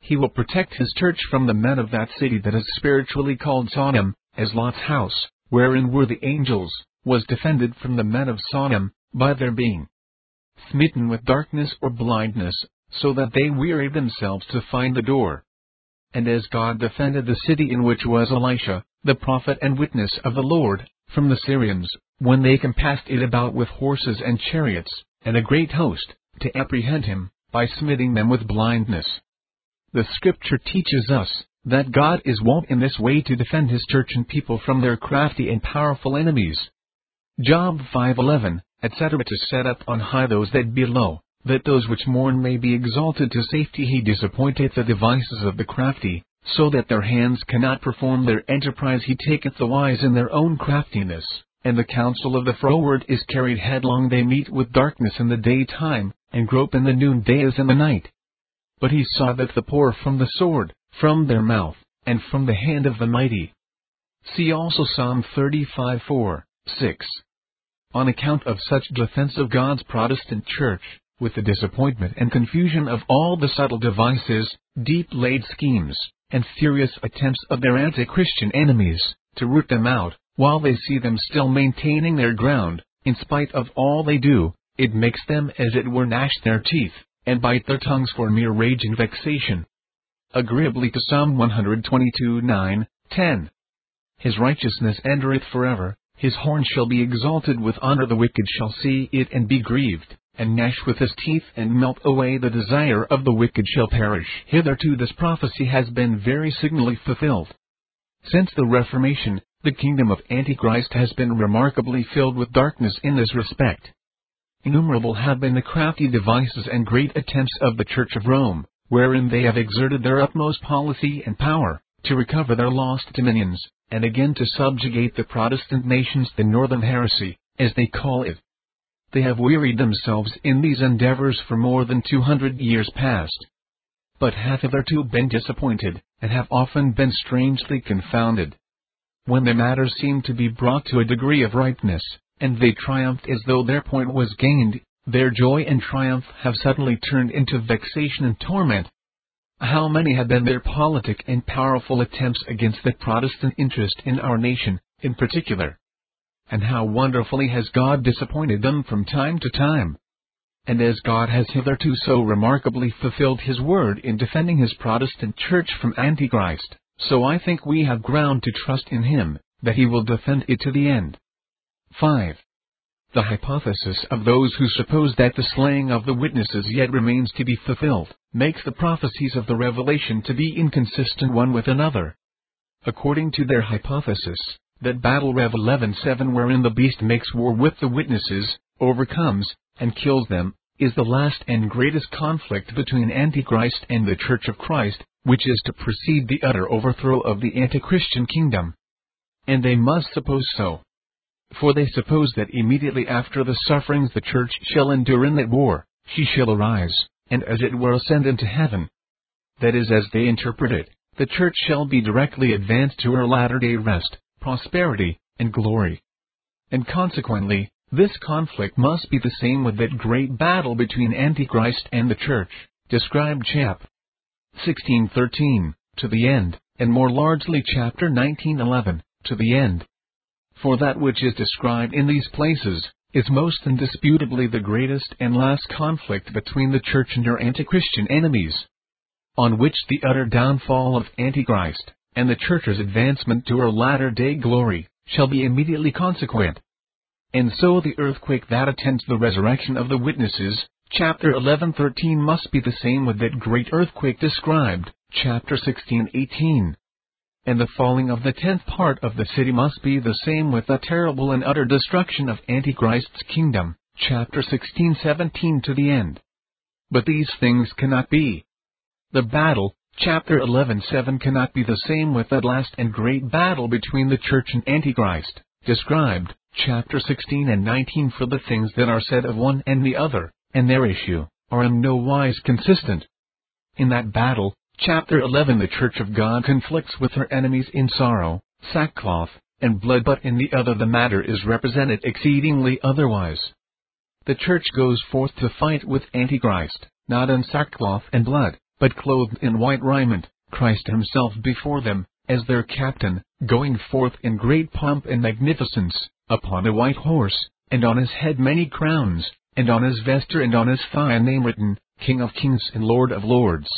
He will protect his church from the men of that city that is spiritually called Sodom, as Lot's house, wherein were the angels, was defended from the men of Sodom, by their being smitten with darkness or blindness, so that they wearied themselves to find the door. And as God defended the city in which was Elisha, the prophet and witness of the Lord, from the Syrians, when they compassed it about with horses and chariots, and a great host, to apprehend him, by smiting them with blindness. The scripture teaches us, that God is wont in this way to defend his church and people from their crafty and powerful enemies. Job 5:11, etc. To set up on high those that be low, that those which mourn may be exalted to safety. He disappointeth the devices of the crafty, so that their hands cannot perform their enterprise. He taketh the wise in their own craftiness, and the counsel of the froward is carried headlong. They meet with darkness in the daytime, and grope in the noonday as in the night. But he saw that the poor from the sword, from their mouth, and from the hand of the mighty. See also Psalm 35 4, 6. On account of such defense of God's Protestant Church, with the disappointment and confusion of all the subtle devices, deep laid schemes, and furious attempts of their anti Christian enemies, to root them out, while they see them still maintaining their ground, in spite of all they do, it makes them as it were gnash their teeth, and bite their tongues for mere rage and vexation. Agreeably to Psalm 122 9, 10. His righteousness endureth forever, his horn shall be exalted with honor, the wicked shall see it and be grieved, and gnash with his teeth and melt away the desire of the wicked shall perish. Hitherto this prophecy has been very signally fulfilled. Since the Reformation, the kingdom of Antichrist has been remarkably filled with darkness in this respect. Innumerable have been the crafty devices and great attempts of the Church of Rome, wherein they have exerted their utmost policy and power, to recover their lost dominions, and again to subjugate the Protestant nations, the Northern heresy, as they call it. They have wearied themselves in these endeavors for more than two hundred years past. But have hitherto been disappointed, and have often been strangely confounded. When the matter seemed to be brought to a degree of ripeness, and they triumphed as though their point was gained, their joy and triumph have suddenly turned into vexation and torment. How many have been their politic and powerful attempts against the Protestant interest in our nation, in particular? And how wonderfully has God disappointed them from time to time? And as God has hitherto so remarkably fulfilled His word in defending His Protestant church from Antichrist, so I think we have ground to trust in Him, that He will defend it to the end. 5. The hypothesis of those who suppose that the slaying of the witnesses yet remains to be fulfilled, makes the prophecies of the Revelation to be inconsistent one with another. According to their hypothesis, that battle Rev 11:7 wherein the beast makes war with the witnesses, overcomes, and kills them, is the last and greatest conflict between Antichrist and the Church of Christ, which is to precede the utter overthrow of the anti-Christian kingdom. And they must suppose so. For they suppose that immediately after the sufferings the church shall endure in that war, she shall arise, and as it were ascend into heaven. That is as they interpret it, the church shall be directly advanced to her latter day rest, prosperity, and glory. And consequently, this conflict must be the same with that great battle between Antichrist and the church, described chap. 1613, to the end, and more largely chapter 1911, to the end. For that which is described in these places, is most indisputably the greatest and last conflict between the Church and her anti-Christian enemies, on which the utter downfall of Antichrist, and the Church's advancement to her latter-day glory, shall be immediately consequent. And so the earthquake that attends the resurrection of the witnesses, chapter 11-13 must be the same with that great earthquake described, chapter 16-18 and the falling of the tenth part of the city must be the same with the terrible and utter destruction of Antichrist's kingdom, chapter 16 17 to the end. But these things cannot be. The battle, chapter 11 7 cannot be the same with that last and great battle between the church and Antichrist, described, chapter 16 and 19 for the things that are said of one and the other, and their issue, are in no wise consistent. In that battle, Chapter 11 The Church of God conflicts with her enemies in sorrow, sackcloth, and blood, but in the other the matter is represented exceedingly otherwise. The Church goes forth to fight with Antichrist, not in sackcloth and blood, but clothed in white raiment, Christ Himself before them, as their captain, going forth in great pomp and magnificence, upon a white horse, and on his head many crowns, and on his vesture and on his thigh a name written, King of Kings and Lord of Lords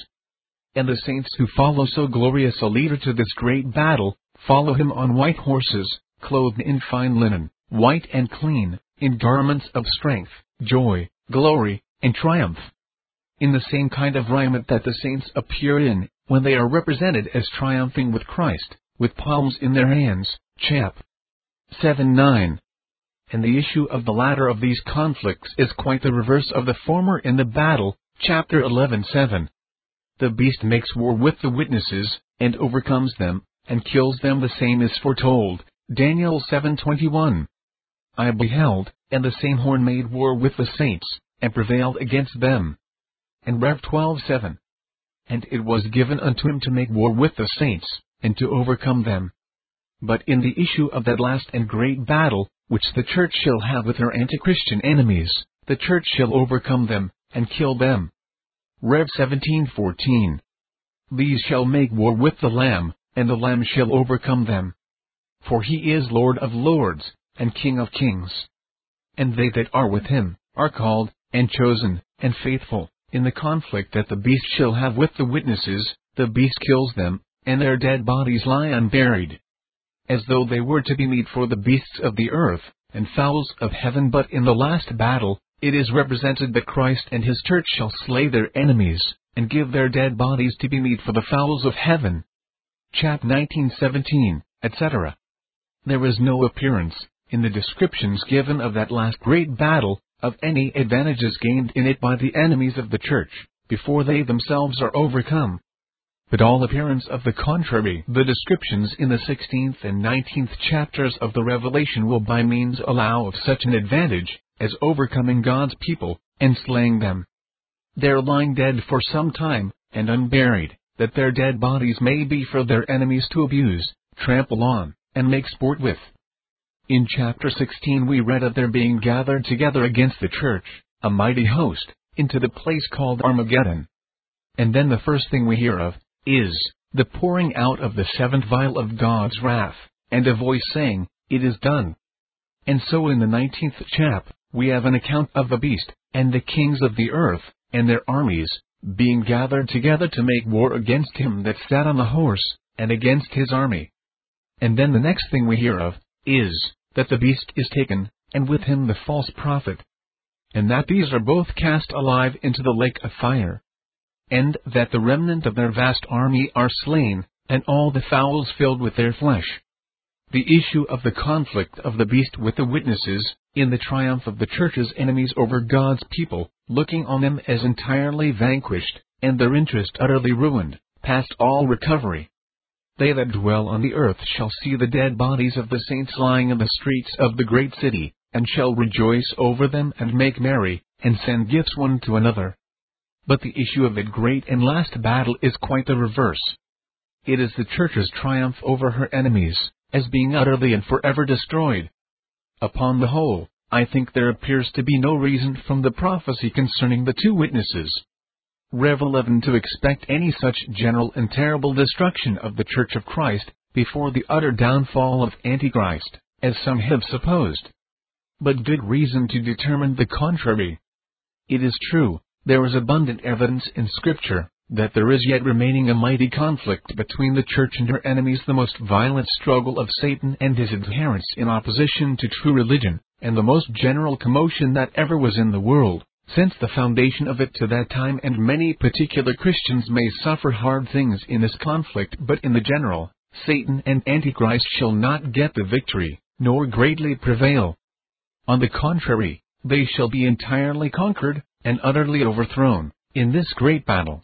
and the saints who follow so glorious a leader to this great battle, follow him on white horses, clothed in fine linen, white and clean, in garments of strength, joy, glory, and triumph. In the same kind of raiment that the saints appear in, when they are represented as triumphing with Christ, with palms in their hands, chap. 7 9. And the issue of the latter of these conflicts is quite the reverse of the former in the battle, chapter 11 7 the beast makes war with the witnesses, and overcomes them, and kills them the same is foretold. Daniel 7:21. I beheld, and the same horn made war with the saints, and prevailed against them. And Rev 12:7. And it was given unto him to make war with the saints, and to overcome them. But in the issue of that last and great battle, which the church shall have with her anti-Christian enemies, the church shall overcome them, and kill them. Rev 17:14. These shall make war with the Lamb, and the Lamb shall overcome them. For he is Lord of lords, and King of kings. And they that are with him, are called, and chosen, and faithful, in the conflict that the beast shall have with the witnesses, the beast kills them, and their dead bodies lie unburied. As though they were to be meat for the beasts of the earth, and fowls of heaven but in the last battle, it is represented that Christ and his church shall slay their enemies, and give their dead bodies to be meat for the fowls of heaven. Chap 1917, etc. There is no appearance, in the descriptions given of that last great battle, of any advantages gained in it by the enemies of the church, before they themselves are overcome. But all appearance of the contrary, the descriptions in the 16th and 19th chapters of the Revelation will by means allow of such an advantage, as overcoming God's people, and slaying them. They're lying dead for some time, and unburied, that their dead bodies may be for their enemies to abuse, trample on, and make sport with. In chapter 16 we read of their being gathered together against the church, a mighty host, into the place called Armageddon. And then the first thing we hear of, is, the pouring out of the seventh vial of God's wrath, and a voice saying, It is done. And so in the nineteenth chap, we have an account of the beast, and the kings of the earth, and their armies, being gathered together to make war against him that sat on the horse, and against his army. And then the next thing we hear of, is, that the beast is taken, and with him the false prophet. And that these are both cast alive into the lake of fire. And that the remnant of their vast army are slain, and all the fowls filled with their flesh. The issue of the conflict of the beast with the witnesses, in the triumph of the church's enemies over God's people, looking on them as entirely vanquished, and their interest utterly ruined, past all recovery. They that dwell on the earth shall see the dead bodies of the saints lying in the streets of the great city, and shall rejoice over them and make merry, and send gifts one to another. But the issue of that great and last battle is quite the reverse. It is the church's triumph over her enemies, as being utterly and forever destroyed, Upon the whole, I think there appears to be no reason from the prophecy concerning the two witnesses. Rev 11 to expect any such general and terrible destruction of the Church of Christ before the utter downfall of Antichrist, as some have supposed. but good reason to determine the contrary. It is true, there is abundant evidence in Scripture, that there is yet remaining a mighty conflict between the church and her enemies, the most violent struggle of Satan and his adherents in opposition to true religion, and the most general commotion that ever was in the world, since the foundation of it to that time, and many particular Christians may suffer hard things in this conflict, but in the general, Satan and Antichrist shall not get the victory, nor greatly prevail. On the contrary, they shall be entirely conquered, and utterly overthrown, in this great battle.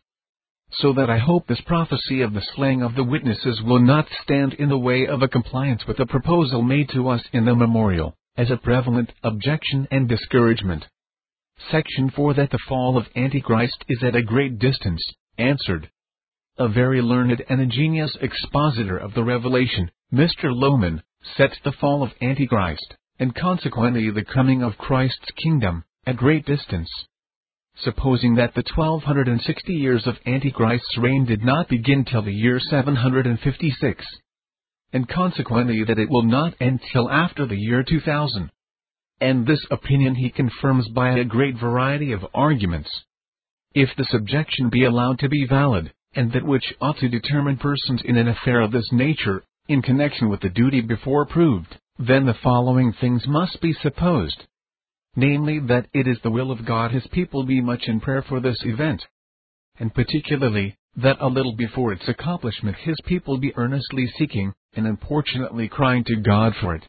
So that I hope this prophecy of the slaying of the witnesses will not stand in the way of a compliance with the proposal made to us in the memorial, as a prevalent objection and discouragement. Section 4 That the fall of Antichrist is at a great distance, answered. A very learned and ingenious expositor of the Revelation, Mr. Lowman, sets the fall of Antichrist, and consequently the coming of Christ's kingdom, at great distance. Supposing that the 1260 years of Antichrist's reign did not begin till the year 756, and consequently that it will not end till after the year 2000. And this opinion he confirms by a great variety of arguments. If this objection be allowed to be valid, and that which ought to determine persons in an affair of this nature, in connection with the duty before proved, then the following things must be supposed. Namely, that it is the will of God his people be much in prayer for this event. And particularly, that a little before its accomplishment his people be earnestly seeking, and importunately crying to God for it.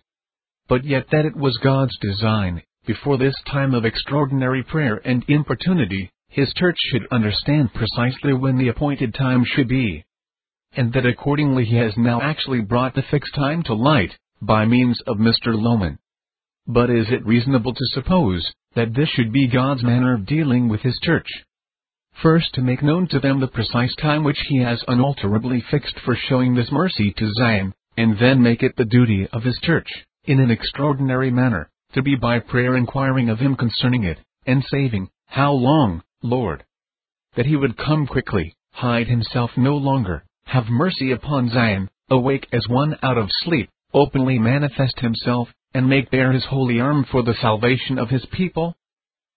But yet that it was God's design, before this time of extraordinary prayer and importunity, his church should understand precisely when the appointed time should be. And that accordingly he has now actually brought the fixed time to light, by means of Mr. Lowman. But is it reasonable to suppose that this should be God's manner of dealing with His church? First, to make known to them the precise time which He has unalterably fixed for showing this mercy to Zion, and then make it the duty of His church, in an extraordinary manner, to be by prayer inquiring of Him concerning it, and saving, How long, Lord? That He would come quickly, hide Himself no longer, have mercy upon Zion, awake as one out of sleep, openly manifest himself, and make bare his holy arm for the salvation of his people?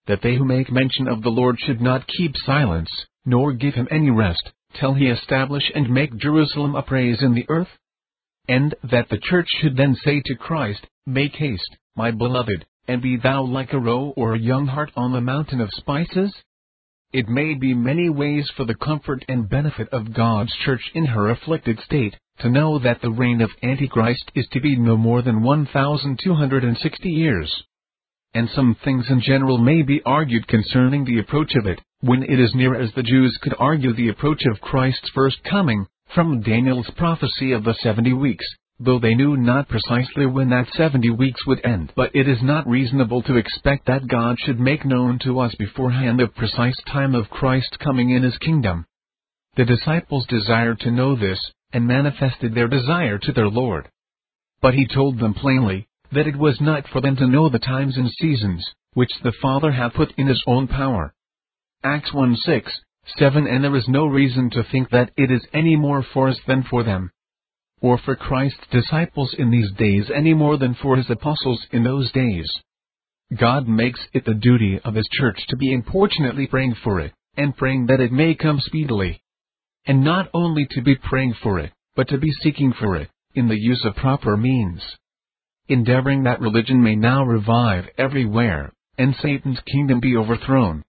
That they who make mention of the Lord should not keep silence, nor give him any rest, till he establish and make Jerusalem a praise in the earth? And that the church should then say to Christ, Make haste, my beloved, and be thou like a roe or a young hart on the mountain of spices? It may be many ways for the comfort and benefit of God's church in her afflicted state, to know that the reign of Antichrist is to be no more than 1,260 years. And some things in general may be argued concerning the approach of it, when it is near as the Jews could argue the approach of Christ's first coming, from Daniel's prophecy of the seventy weeks, though they knew not precisely when that seventy weeks would end. But it is not reasonable to expect that God should make known to us beforehand the precise time of Christ's coming in his kingdom. The disciples desired to know this, and manifested their desire to their Lord. But he told them plainly, that it was not for them to know the times and seasons, which the Father hath put in his own power. Acts 1 6, 7 And there is no reason to think that it is any more for us than for them. Or for Christ's disciples in these days any more than for his apostles in those days. God makes it the duty of his church to be importunately praying for it, and praying that it may come speedily and not only to be praying for it, but to be seeking for it, in the use of proper means. Endeavoring that religion may now revive everywhere, and Satan's kingdom be overthrown.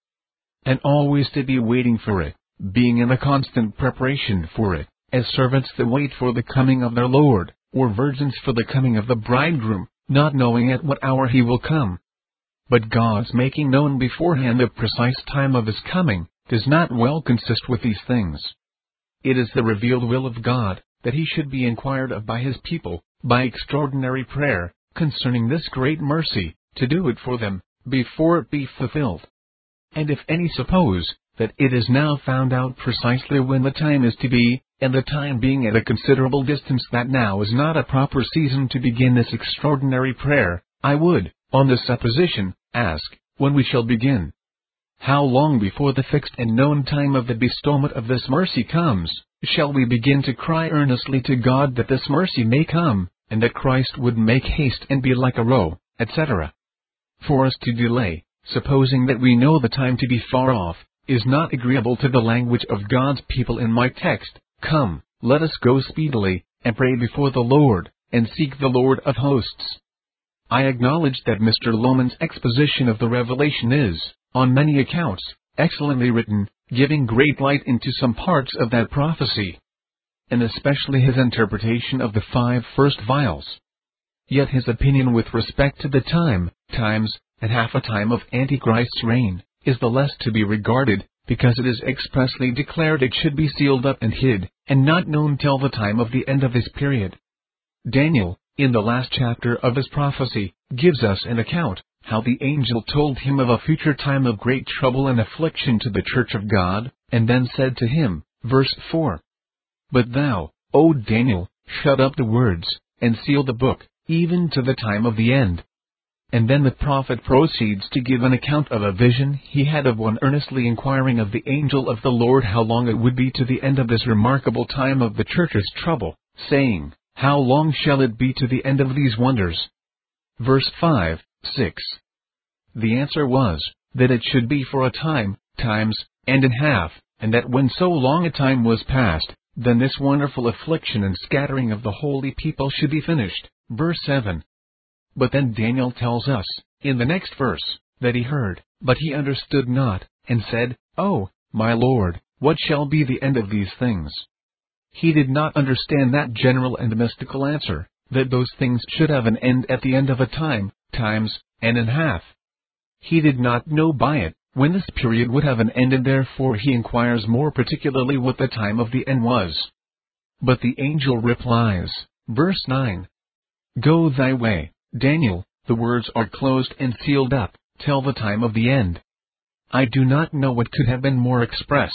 And always to be waiting for it, being in a constant preparation for it, as servants that wait for the coming of their Lord, or virgins for the coming of the bridegroom, not knowing at what hour he will come. But God's making known beforehand the precise time of his coming, does not well consist with these things. It is the revealed will of God, that he should be inquired of by his people, by extraordinary prayer, concerning this great mercy, to do it for them, before it be fulfilled. And if any suppose, that it is now found out precisely when the time is to be, and the time being at a considerable distance that now is not a proper season to begin this extraordinary prayer, I would, on this supposition, ask, when we shall begin. How long before the fixed and known time of the bestowment of this mercy comes, shall we begin to cry earnestly to God that this mercy may come, and that Christ would make haste and be like a roe, etc.? For us to delay, supposing that we know the time to be far off, is not agreeable to the language of God's people in my text. Come, let us go speedily, and pray before the Lord, and seek the Lord of hosts. I acknowledge that Mr. Lowman's exposition of the revelation is, on many accounts, excellently written, giving great light into some parts of that prophecy, and especially his interpretation of the five first vials. Yet his opinion with respect to the time, times, and half a time of Antichrist's reign, is the less to be regarded, because it is expressly declared it should be sealed up and hid, and not known till the time of the end of his period. Daniel, in the last chapter of his prophecy, gives us an account, how the angel told him of a future time of great trouble and affliction to the church of God, and then said to him, verse 4, But thou, O Daniel, shut up the words, and seal the book, even to the time of the end. And then the prophet proceeds to give an account of a vision he had of one earnestly inquiring of the angel of the Lord how long it would be to the end of this remarkable time of the church's trouble, saying, How long shall it be to the end of these wonders? Verse 5, 6. The answer was, that it should be for a time, times, and in half, and that when so long a time was past, then this wonderful affliction and scattering of the holy people should be finished. Verse 7. But then Daniel tells us, in the next verse, that he heard, but he understood not, and said, Oh, my Lord, what shall be the end of these things? He did not understand that general and mystical answer, that those things should have an end at the end of a time, times, and in half. He did not know by it, when this period would have an end and therefore he inquires more particularly what the time of the end was. But the angel replies, verse 9, Go thy way, Daniel, the words are closed and sealed up, till the time of the end. I do not know what could have been more express.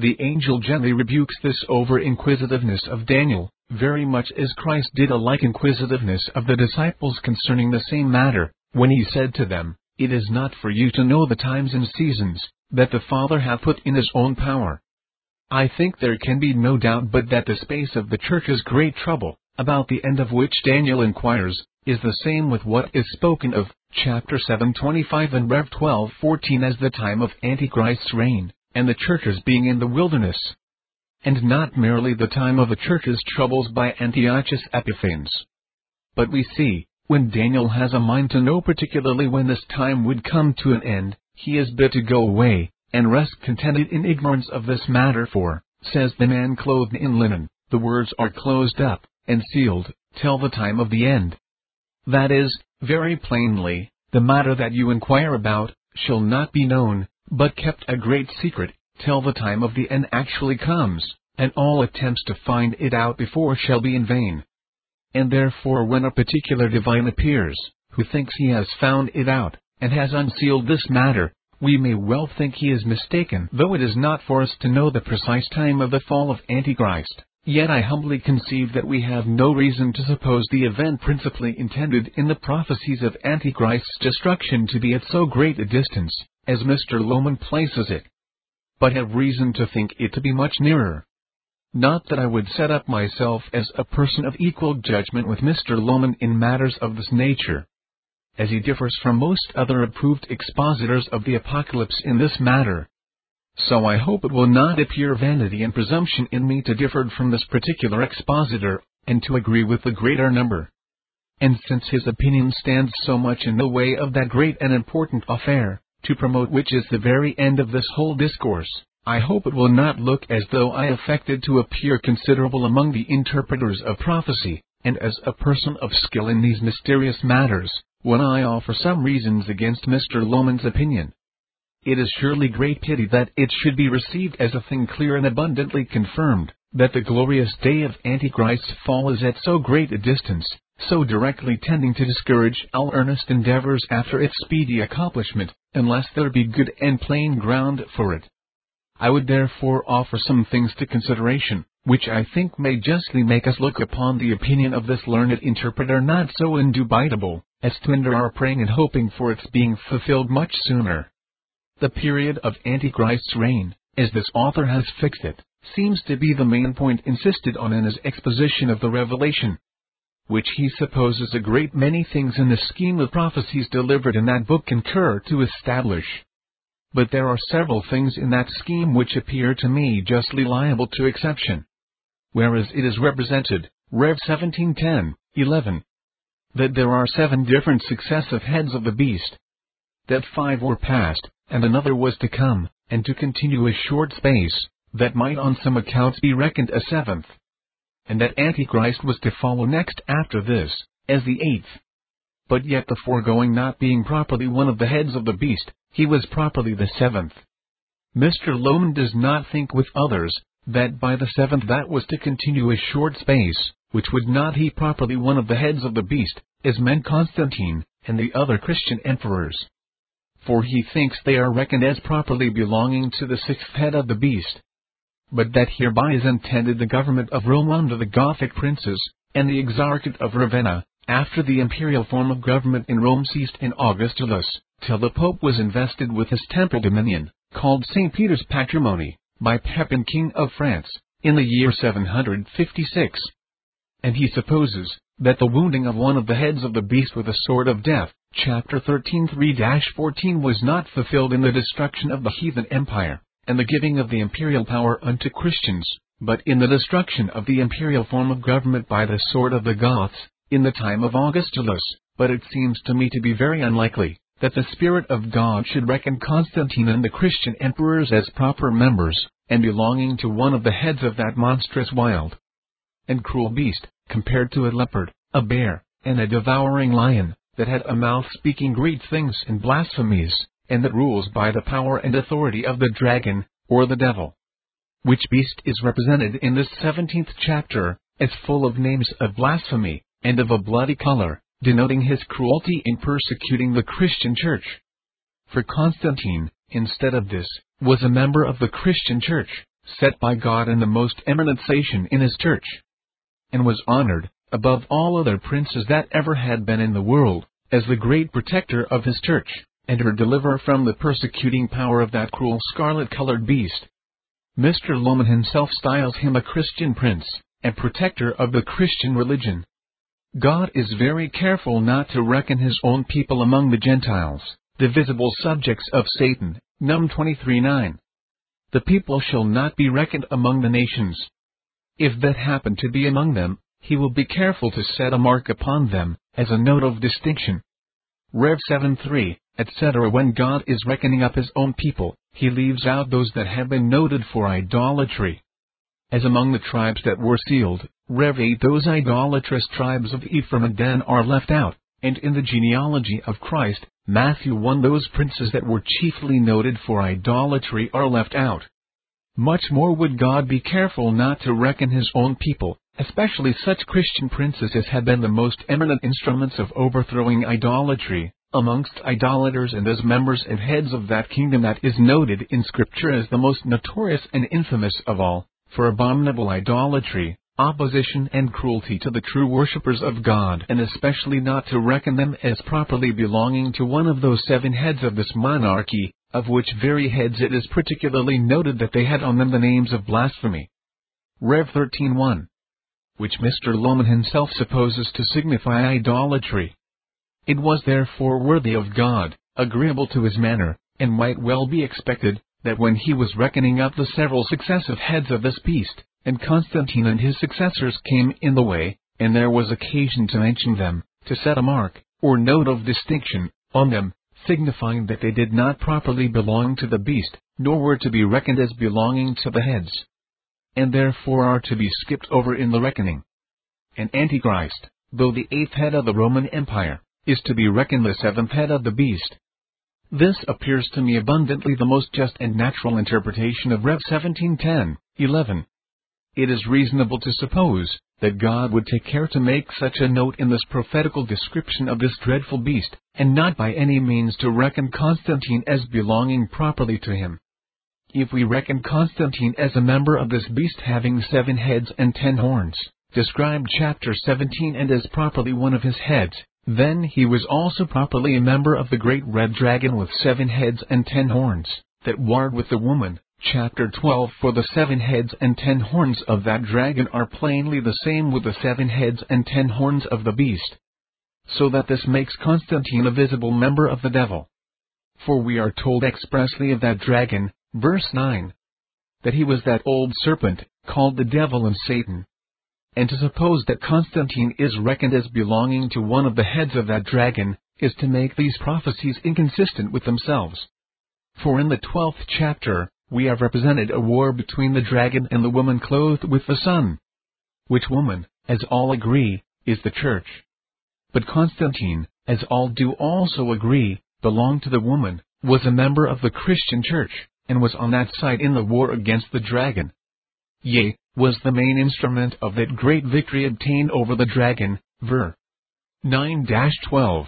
The angel gently rebukes this over inquisitiveness of Daniel, very much as Christ did a like inquisitiveness of the disciples concerning the same matter, when he said to them, It is not for you to know the times and seasons, that the Father hath put in his own power. I think there can be no doubt but that the space of the church's great trouble, about the end of which Daniel inquires, is the same with what is spoken of, chapter 725 and Rev 1214 as the time of Antichrist's reign, and the churches being in the wilderness. And not merely the time of the church's troubles by Antiochus Epiphanes. But we see, when Daniel has a mind to know particularly when this time would come to an end, he is bid to go away, and rest contented in ignorance of this matter for, says the man clothed in linen, the words are closed up, and sealed, till the time of the end. That is, very plainly, the matter that you inquire about, shall not be known, but kept a great secret, till the time of the end actually comes, and all attempts to find it out before shall be in vain. And therefore when a particular divine appears, who thinks he has found it out, and has unsealed this matter, we may well think he is mistaken, though it is not for us to know the precise time of the fall of Antichrist. Yet I humbly conceive that we have no reason to suppose the event principally intended in the prophecies of Antichrist's destruction to be at so great a distance, as Mr. Lowman places it, but have reason to think it to be much nearer. Not that I would set up myself as a person of equal judgment with Mr. Lowman in matters of this nature, as he differs from most other approved expositors of the Apocalypse in this matter. So I hope it will not appear vanity and presumption in me to differ from this particular expositor, and to agree with the greater number. And since his opinion stands so much in the way of that great and important affair, to promote which is the very end of this whole discourse, I hope it will not look as though I affected to appear considerable among the interpreters of prophecy, and as a person of skill in these mysterious matters, when I offer some reasons against Mr. Lowman's opinion. It is surely great pity that it should be received as a thing clear and abundantly confirmed, that the glorious day of Antichrist's fall is at so great a distance, so directly tending to discourage all earnest endeavors after its speedy accomplishment, unless there be good and plain ground for it. I would therefore offer some things to consideration, which I think may justly make us look upon the opinion of this learned interpreter not so indubitable, as to hinder our praying and hoping for its being fulfilled much sooner. The period of Antichrist's reign, as this author has fixed it, seems to be the main point insisted on in his exposition of the revelation. Which he supposes a great many things in the scheme of prophecies delivered in that book concur to establish. But there are several things in that scheme which appear to me justly liable to exception. Whereas it is represented, Rev 1710, 11, that there are seven different successive heads of the beast, that five were past, and another was to come, and to continue a short space, that might on some accounts be reckoned a seventh, and that Antichrist was to follow next after this, as the eighth. But yet the foregoing not being properly one of the heads of the beast, he was properly the seventh. Mr. Lowman does not think with others, that by the seventh that was to continue a short space, which was not he properly one of the heads of the beast, as meant Constantine, and the other Christian emperors. For he thinks they are reckoned as properly belonging to the sixth head of the beast. But that hereby is intended the government of Rome under the Gothic princes, and the exarchate of Ravenna, after the imperial form of government in Rome ceased in Augustulus, till the Pope was invested with his temporal dominion, called St. Peter's Patrimony, by Pepin King of France, in the year 756. And he supposes, that the wounding of one of the heads of the beast with a sword of death, chapter 13 3-14 was not fulfilled in the destruction of the heathen empire, and the giving of the imperial power unto Christians, but in the destruction of the imperial form of government by the sword of the Goths, in the time of Augustulus, but it seems to me to be very unlikely, that the Spirit of God should reckon Constantine and the Christian emperors as proper members, and belonging to one of the heads of that monstrous wild and cruel beast, compared to a leopard, a bear, and a devouring lion, that had a mouth speaking great things and blasphemies, and that rules by the power and authority of the dragon, or the devil. Which beast is represented in this seventeenth chapter, as full of names of blasphemy, and of a bloody color, denoting his cruelty in persecuting the Christian church. For Constantine, instead of this, was a member of the Christian church, set by God in the most eminent station in his church, and was honored, above all other princes that ever had been in the world, as the great protector of his church, and her deliverer from the persecuting power of that cruel scarlet-colored beast. Mr. Lowman himself styles him a Christian prince, and protector of the Christian religion. God is very careful not to reckon his own people among the Gentiles, the visible subjects of Satan, Num 23:9. The people shall not be reckoned among the nations. If that happen to be among them, he will be careful to set a mark upon them, as a note of distinction. Rev 7:3, etc. When God is reckoning up his own people, he leaves out those that have been noted for idolatry. As among the tribes that were sealed, Rev 8 those idolatrous tribes of Ephraim and Dan are left out, and in the genealogy of Christ, Matthew 1 those princes that were chiefly noted for idolatry are left out. Much more would God be careful not to reckon his own people, especially such Christian princes as have been the most eminent instruments of overthrowing idolatry, amongst idolaters and as members and heads of that kingdom that is noted in Scripture as the most notorious and infamous of all, for abominable idolatry, opposition and cruelty to the true worshippers of God, and especially not to reckon them as properly belonging to one of those seven heads of this monarchy, of which very heads it is particularly noted that they had on them the names of blasphemy. Rev 13.1 which Mr. Lowman himself supposes to signify idolatry. It was therefore worthy of God, agreeable to his manner, and might well be expected, that when he was reckoning up the several successive heads of this beast, and Constantine and his successors came in the way, and there was occasion to mention them, to set a mark, or note of distinction, on them, signifying that they did not properly belong to the beast, nor were to be reckoned as belonging to the heads and therefore are to be skipped over in the reckoning. And Antichrist, though the eighth head of the Roman Empire, is to be reckoned the seventh head of the beast. This appears to me abundantly the most just and natural interpretation of Rev 1710, 11. It is reasonable to suppose that God would take care to make such a note in this prophetical description of this dreadful beast, and not by any means to reckon Constantine as belonging properly to him. If we reckon Constantine as a member of this beast having seven heads and ten horns, described chapter 17 and as properly one of his heads, then he was also properly a member of the great red dragon with seven heads and ten horns, that warred with the woman, Chapter 12 For the seven heads and ten horns of that dragon are plainly the same with the seven heads and ten horns of the beast. So that this makes Constantine a visible member of the devil. For we are told expressly of that dragon, verse 9, that he was that old serpent, called the devil and Satan. And to suppose that Constantine is reckoned as belonging to one of the heads of that dragon, is to make these prophecies inconsistent with themselves. For in the twelfth chapter, we have represented a war between the dragon and the woman clothed with the sun. Which woman, as all agree, is the church. But Constantine, as all do also agree, belonged to the woman, was a member of the Christian church, and was on that side in the war against the dragon. Yea, was the main instrument of that great victory obtained over the dragon, ver. 9-12.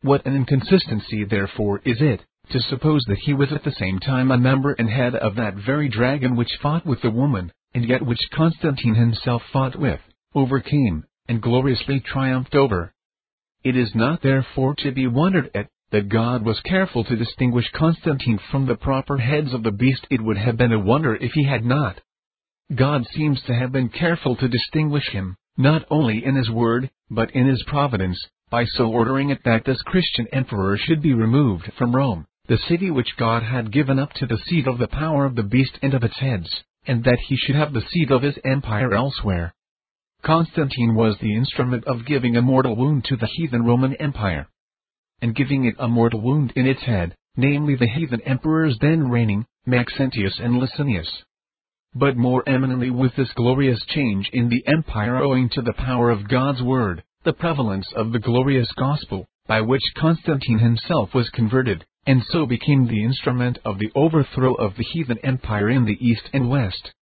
What an inconsistency therefore is it, to suppose that he was at the same time a member and head of that very dragon which fought with the woman, and yet which Constantine himself fought with, overcame, and gloriously triumphed over. It is not therefore to be wondered at, that God was careful to distinguish Constantine from the proper heads of the beast. It would have been a wonder if he had not. God seems to have been careful to distinguish him, not only in his word, but in his providence, by so ordering it that this Christian emperor should be removed from Rome, the city which God had given up to the seat of the power of the beast and of its heads, and that he should have the seat of his empire elsewhere. Constantine was the instrument of giving a mortal wound to the heathen Roman Empire, and giving it a mortal wound in its head, namely the heathen emperors then reigning, Maxentius and Licinius. But more eminently with this glorious change in the empire owing to the power of God's word, the prevalence of the glorious gospel, by which Constantine himself was converted, and so became the instrument of the overthrow of the heathen empire in the east and west.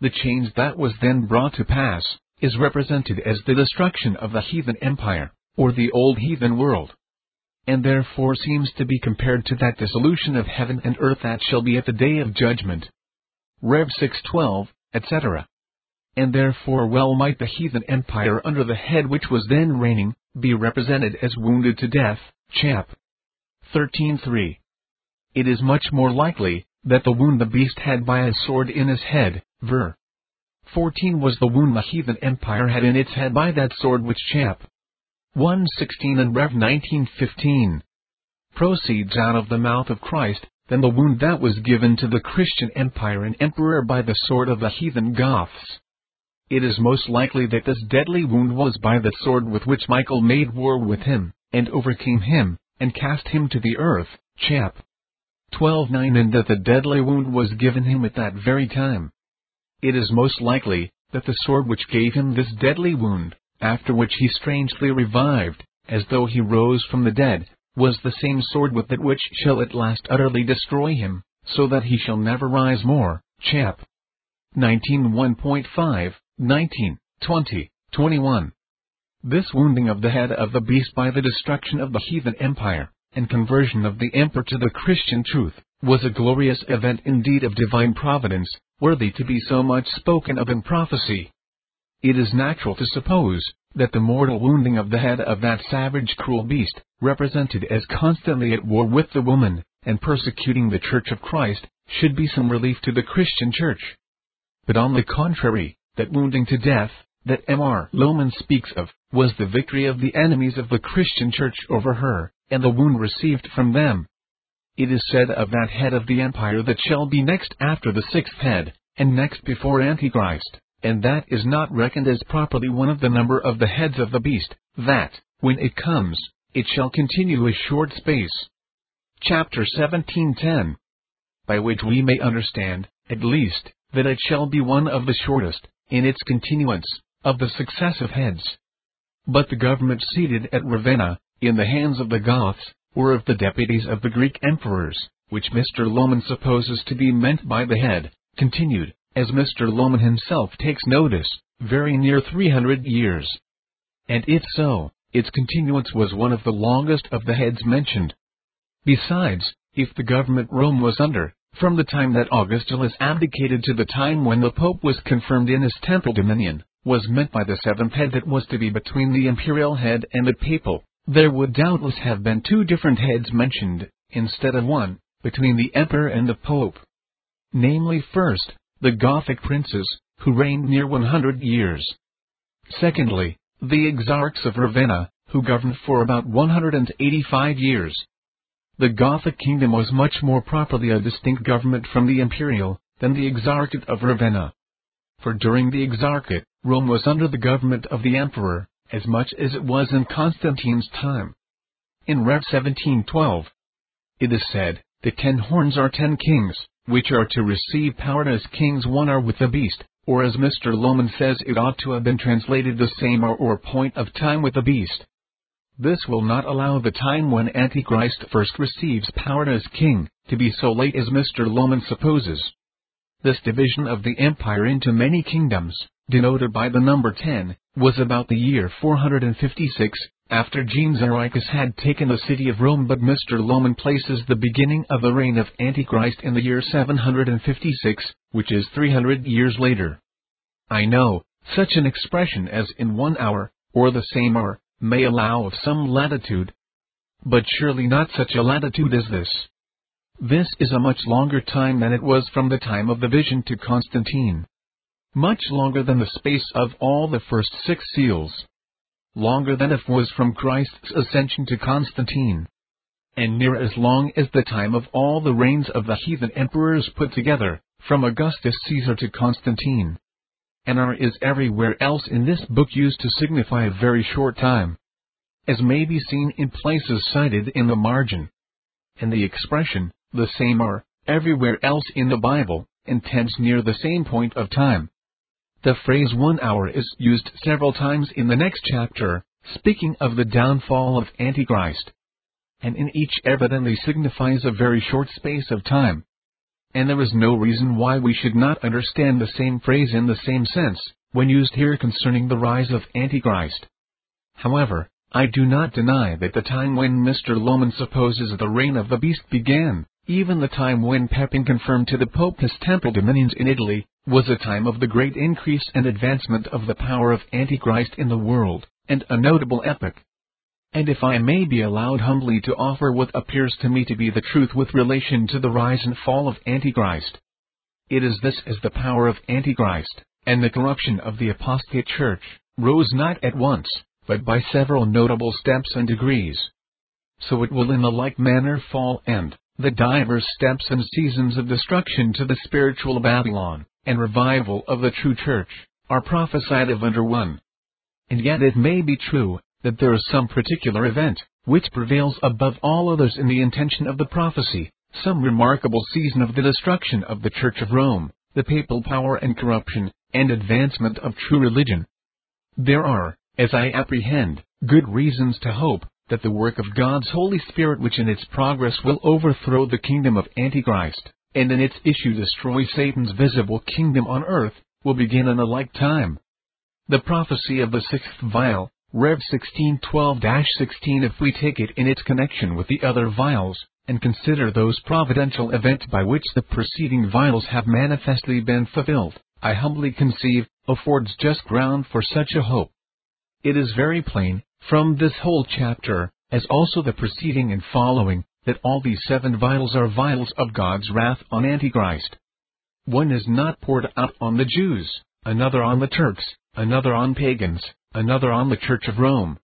The change that was then brought to pass, is represented as the destruction of the heathen empire, or the old heathen world and therefore seems to be compared to that dissolution of heaven and earth that shall be at the day of judgment. Rev 6:12, etc. And therefore well might the heathen empire under the head which was then reigning, be represented as wounded to death, chap. 13.3. It is much more likely, that the wound the beast had by a sword in his head, ver. 14 was the wound the heathen empire had in its head by that sword which chap. 116 and Rev 1915 proceeds out of the mouth of Christ, than the wound that was given to the Christian empire and emperor by the sword of the heathen Goths. It is most likely that this deadly wound was by the sword with which Michael made war with him, and overcame him, and cast him to the earth, chap. 12.9 and that the deadly wound was given him at that very time. It is most likely, that the sword which gave him this deadly wound, after which he strangely revived, as though he rose from the dead, was the same sword with it which shall at last utterly destroy him, so that he shall never rise more. Chap. 19 1.5, 19, 20, 21. This wounding of the head of the beast by the destruction of the heathen empire, and conversion of the emperor to the Christian truth, was a glorious event indeed of divine providence, worthy to be so much spoken of in prophecy. It is natural to suppose that the mortal wounding of the head of that savage cruel beast, represented as constantly at war with the woman, and persecuting the Church of Christ, should be some relief to the Christian Church. But on the contrary, that wounding to death, that M.R. Lowman speaks of, was the victory of the enemies of the Christian Church over her, and the wound received from them. It is said of that head of the empire that shall be next after the sixth head, and next before Antichrist, and that is not reckoned as properly one of the number of the heads of the beast, that, when it comes, it shall continue a short space. Chapter 1710 By which we may understand, at least, that it shall be one of the shortest, in its continuance, of the successive heads. But the government seated at Ravenna, in the hands of the Goths, or of the deputies of the Greek emperors, which Mr. Lowman supposes to be meant by the head, continued, as Mr. Lowman himself takes notice, very near 300 years. And if so, its continuance was one of the longest of the heads mentioned. Besides, if the government Rome was under, from the time that Augustulus abdicated to the time when the Pope was confirmed in his temporal dominion, was meant by the seventh head that was to be between the imperial head and the papal, there would doubtless have been two different heads mentioned, instead of one, between the emperor and the pope. namely first, the Gothic princes, who reigned near 100 years. Secondly, the exarchs of Ravenna, who governed for about 185 years. The Gothic kingdom was much more properly a distinct government from the imperial, than the exarchate of Ravenna. For during the exarchate, Rome was under the government of the emperor, as much as it was in Constantine's time. In Rev 1712, it is said, the ten horns are ten kings, which are to receive power as kings one are with the beast, or as Mr. Lowman says it ought to have been translated the same hour or point of time with the beast. This will not allow the time when Antichrist first receives power as king, to be so late as Mr. Lowman supposes. This division of the empire into many kingdoms, denoted by the number 10, was about the year 456, after Genserichus had taken the city of Rome but Mr. Lowman places the beginning of the reign of Antichrist in the year 756, which is 300 years later. I know, such an expression as in one hour, or the same hour, may allow of some latitude. But surely not such a latitude as this. This is a much longer time than it was from the time of the vision to Constantine. Much longer than the space of all the first six seals longer than it was from Christ's ascension to Constantine, and near as long as the time of all the reigns of the heathen emperors put together, from Augustus Caesar to Constantine. And are is everywhere else in this book used to signify a very short time, as may be seen in places cited in the margin. And the expression, the same are, everywhere else in the Bible, intends near the same point of time. The phrase one hour is used several times in the next chapter, speaking of the downfall of Antichrist. And in each evidently signifies a very short space of time. And there is no reason why we should not understand the same phrase in the same sense, when used here concerning the rise of Antichrist. However, I do not deny that the time when Mr. Lowman supposes the reign of the beast began, even the time when Pepin confirmed to the Pope his temporal dominions in Italy, was a time of the great increase and advancement of the power of Antichrist in the world, and a notable epoch. And if I may be allowed humbly to offer what appears to me to be the truth with relation to the rise and fall of Antichrist, it is this as the power of Antichrist, and the corruption of the apostate church, rose not at once, but by several notable steps and degrees. So it will in the like manner fall and, the divers steps and seasons of destruction to the spiritual Babylon, and revival of the true church, are prophesied of under one. And yet it may be true, that there is some particular event, which prevails above all others in the intention of the prophecy, some remarkable season of the destruction of the Church of Rome, the papal power and corruption, and advancement of true religion. There are, as I apprehend, good reasons to hope, that the work of God's Holy Spirit which in its progress will overthrow the kingdom of Antichrist, and in its issue destroy Satan's visible kingdom on earth, will begin in a like time. The prophecy of the sixth vial, Rev 1612-16 if we take it in its connection with the other vials, and consider those providential events by which the preceding vials have manifestly been fulfilled, I humbly conceive, affords just ground for such a hope. It is very plain, from this whole chapter, as also the preceding and following, that all these seven vials are vials of God's wrath on Antichrist. One is not poured out on the Jews, another on the Turks, another on pagans, another on the Church of Rome.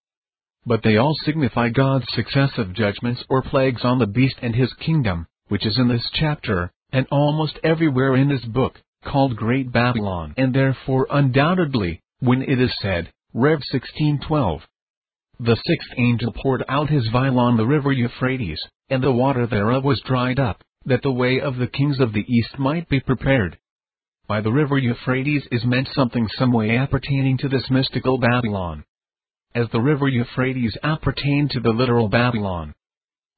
But they all signify God's successive judgments or plagues on the beast and his kingdom, which is in this chapter, and almost everywhere in this book, called Great Babylon. And therefore undoubtedly, when it is said, Rev 1612, the sixth angel poured out his vial on the river Euphrates, and the water thereof was dried up, that the way of the kings of the east might be prepared. By the river Euphrates is meant something some way appertaining to this mystical Babylon. As the river Euphrates appertained to the literal Babylon.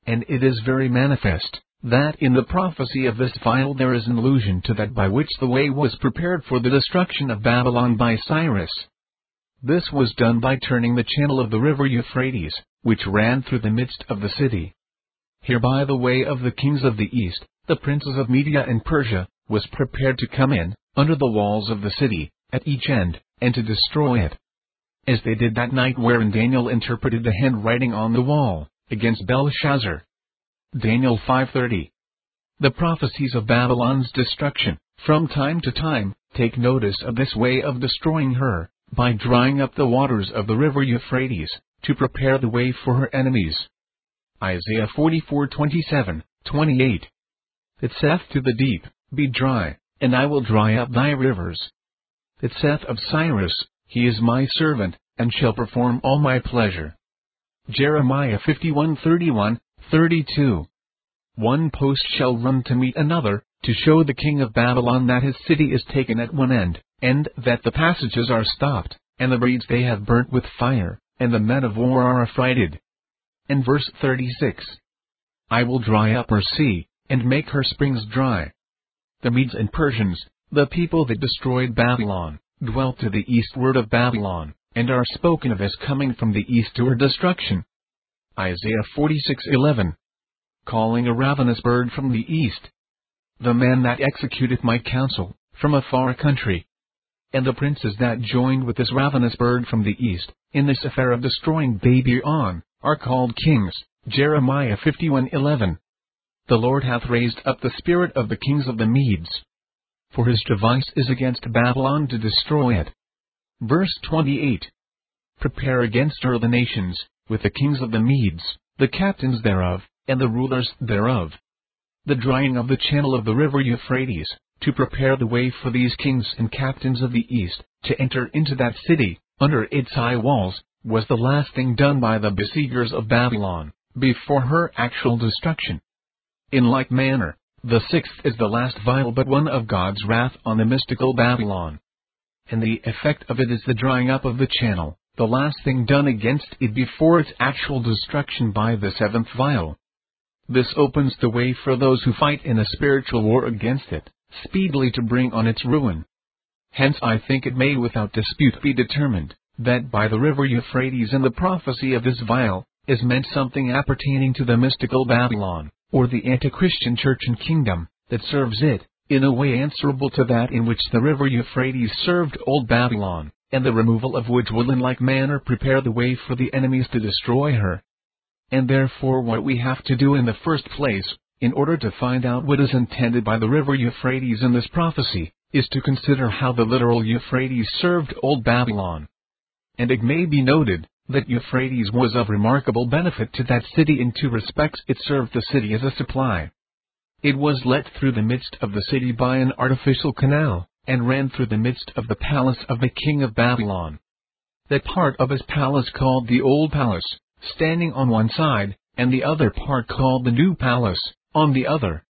And it is very manifest, that in the prophecy of this vial there is an allusion to that by which the way was prepared for the destruction of Babylon by Cyrus. This was done by turning the channel of the river Euphrates, which ran through the midst of the city. Hereby the way of the kings of the east, the princes of Media and Persia, was prepared to come in, under the walls of the city, at each end, and to destroy it. As they did that night wherein Daniel interpreted the handwriting on the wall, against Belshazzar. Daniel 5.30 The prophecies of Babylon's destruction, from time to time, take notice of this way of destroying her, by drying up the waters of the river Euphrates, to prepare the way for her enemies. Isaiah 44:27, 28. It saith to the deep, Be dry, and I will dry up thy rivers. It saith of Cyrus, He is my servant, and shall perform all my pleasure. Jeremiah 51:31, 32. One post shall run to meet another, to show the king of Babylon that his city is taken at one end, and that the passages are stopped, and the reeds they have burnt with fire, and the men of war are affrighted. And verse 36. I will dry up her sea, and make her springs dry. The Medes and Persians, the people that destroyed Babylon, dwelt to the eastward of Babylon, and are spoken of as coming from the east to her destruction. Isaiah 46:11. Calling a ravenous bird from the east. The man that executeth my counsel, from a far country. And the princes that joined with this ravenous bird from the east, in this affair of destroying Babylon, are called kings. Jeremiah 51:11. The Lord hath raised up the spirit of the kings of the Medes. For his device is against Babylon to destroy it. Verse 28. Prepare against her the nations, with the kings of the Medes, the captains thereof, and the rulers thereof. The drying of the channel of the river Euphrates, to prepare the way for these kings and captains of the east, to enter into that city, under its high walls, was the last thing done by the besiegers of Babylon, before her actual destruction. In like manner, the sixth is the last vial but one of God's wrath on the mystical Babylon. And the effect of it is the drying up of the channel, the last thing done against it before its actual destruction by the seventh vial. This opens the way for those who fight in a spiritual war against it, speedily to bring on its ruin. Hence I think it may without dispute be determined, that by the river Euphrates and the prophecy of this vial, is meant something appertaining to the mystical Babylon, or the anti-Christian church and kingdom, that serves it, in a way answerable to that in which the river Euphrates served old Babylon and the removal of which will in like manner prepare the way for the enemies to destroy her. And therefore what we have to do in the first place, in order to find out what is intended by the river Euphrates in this prophecy, is to consider how the literal Euphrates served old Babylon. And it may be noted, that Euphrates was of remarkable benefit to that city in two respects it served the city as a supply. It was let through the midst of the city by an artificial canal, and ran through the midst of the palace of the king of Babylon. That part of his palace called the Old Palace, standing on one side, and the other part called the New Palace, on the other.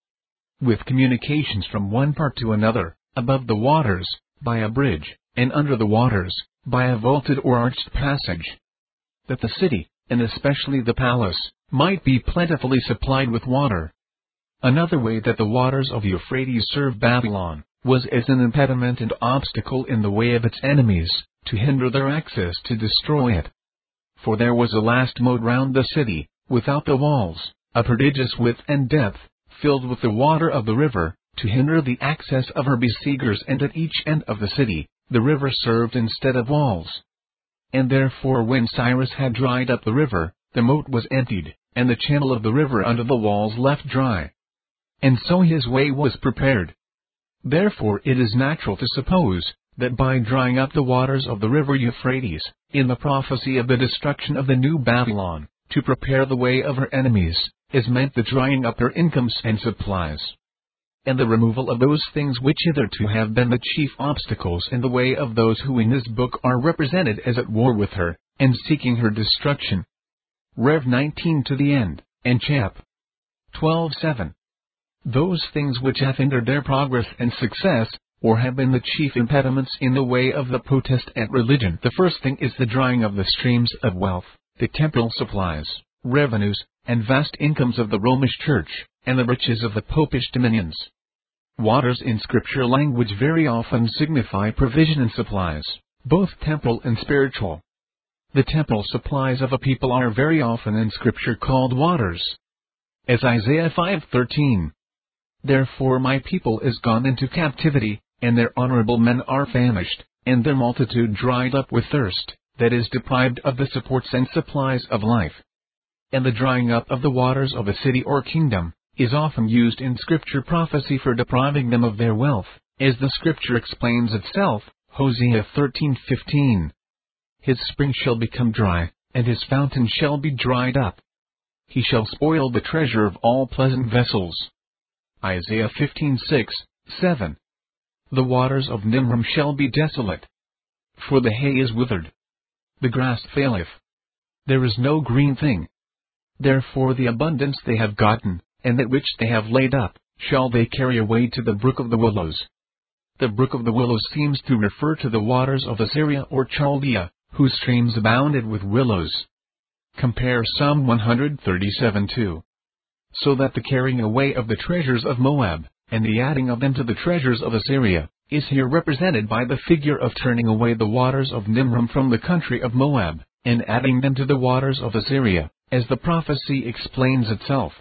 With communications from one part to another, above the waters, by a bridge, and under the waters, by a vaulted or arched passage. That the city, and especially the palace, might be plentifully supplied with water. Another way that the waters of Euphrates served Babylon, was as an impediment and obstacle in the way of its enemies, to hinder their access to destroy it. For there was a last moat round the city, without the walls, a prodigious width and depth, filled with the water of the river, to hinder the access of her besiegers and at each end of the city, the river served instead of walls. And therefore when Cyrus had dried up the river, the moat was emptied, and the channel of the river under the walls left dry. And so his way was prepared, Therefore it is natural to suppose, that by drying up the waters of the river Euphrates, in the prophecy of the destruction of the new Babylon, to prepare the way of her enemies, is meant the drying up their incomes and supplies. And the removal of those things which hitherto have been the chief obstacles in the way of those who in this book are represented as at war with her, and seeking her destruction. Rev 19 to the end, and chap. 12 7 those things which have hindered their progress and success, or have been the chief impediments in the way of the Protestant religion. The first thing is the drying of the streams of wealth, the temporal supplies, revenues, and vast incomes of the Romish Church, and the riches of the Popish dominions. Waters in scripture language very often signify provision and supplies, both temporal and spiritual. The temporal supplies of a people are very often in scripture called waters. As Isaiah 5:13, Therefore my people is gone into captivity, and their honorable men are famished, and their multitude dried up with thirst, that is deprived of the supports and supplies of life. And the drying up of the waters of a city or kingdom, is often used in scripture prophecy for depriving them of their wealth, as the scripture explains itself, Hosea 13:15. His spring shall become dry, and his fountain shall be dried up. He shall spoil the treasure of all pleasant vessels. Isaiah 15:6, 7. The waters of Nimrim shall be desolate. For the hay is withered. The grass faileth. There is no green thing. Therefore the abundance they have gotten, and that which they have laid up, shall they carry away to the brook of the willows. The brook of the willows seems to refer to the waters of Assyria or Chaldea, whose streams abounded with willows. Compare Psalm 137 2. So that the carrying away of the treasures of Moab, and the adding of them to the treasures of Assyria, is here represented by the figure of turning away the waters of Nimrim from the country of Moab, and adding them to the waters of Assyria, as the prophecy explains itself.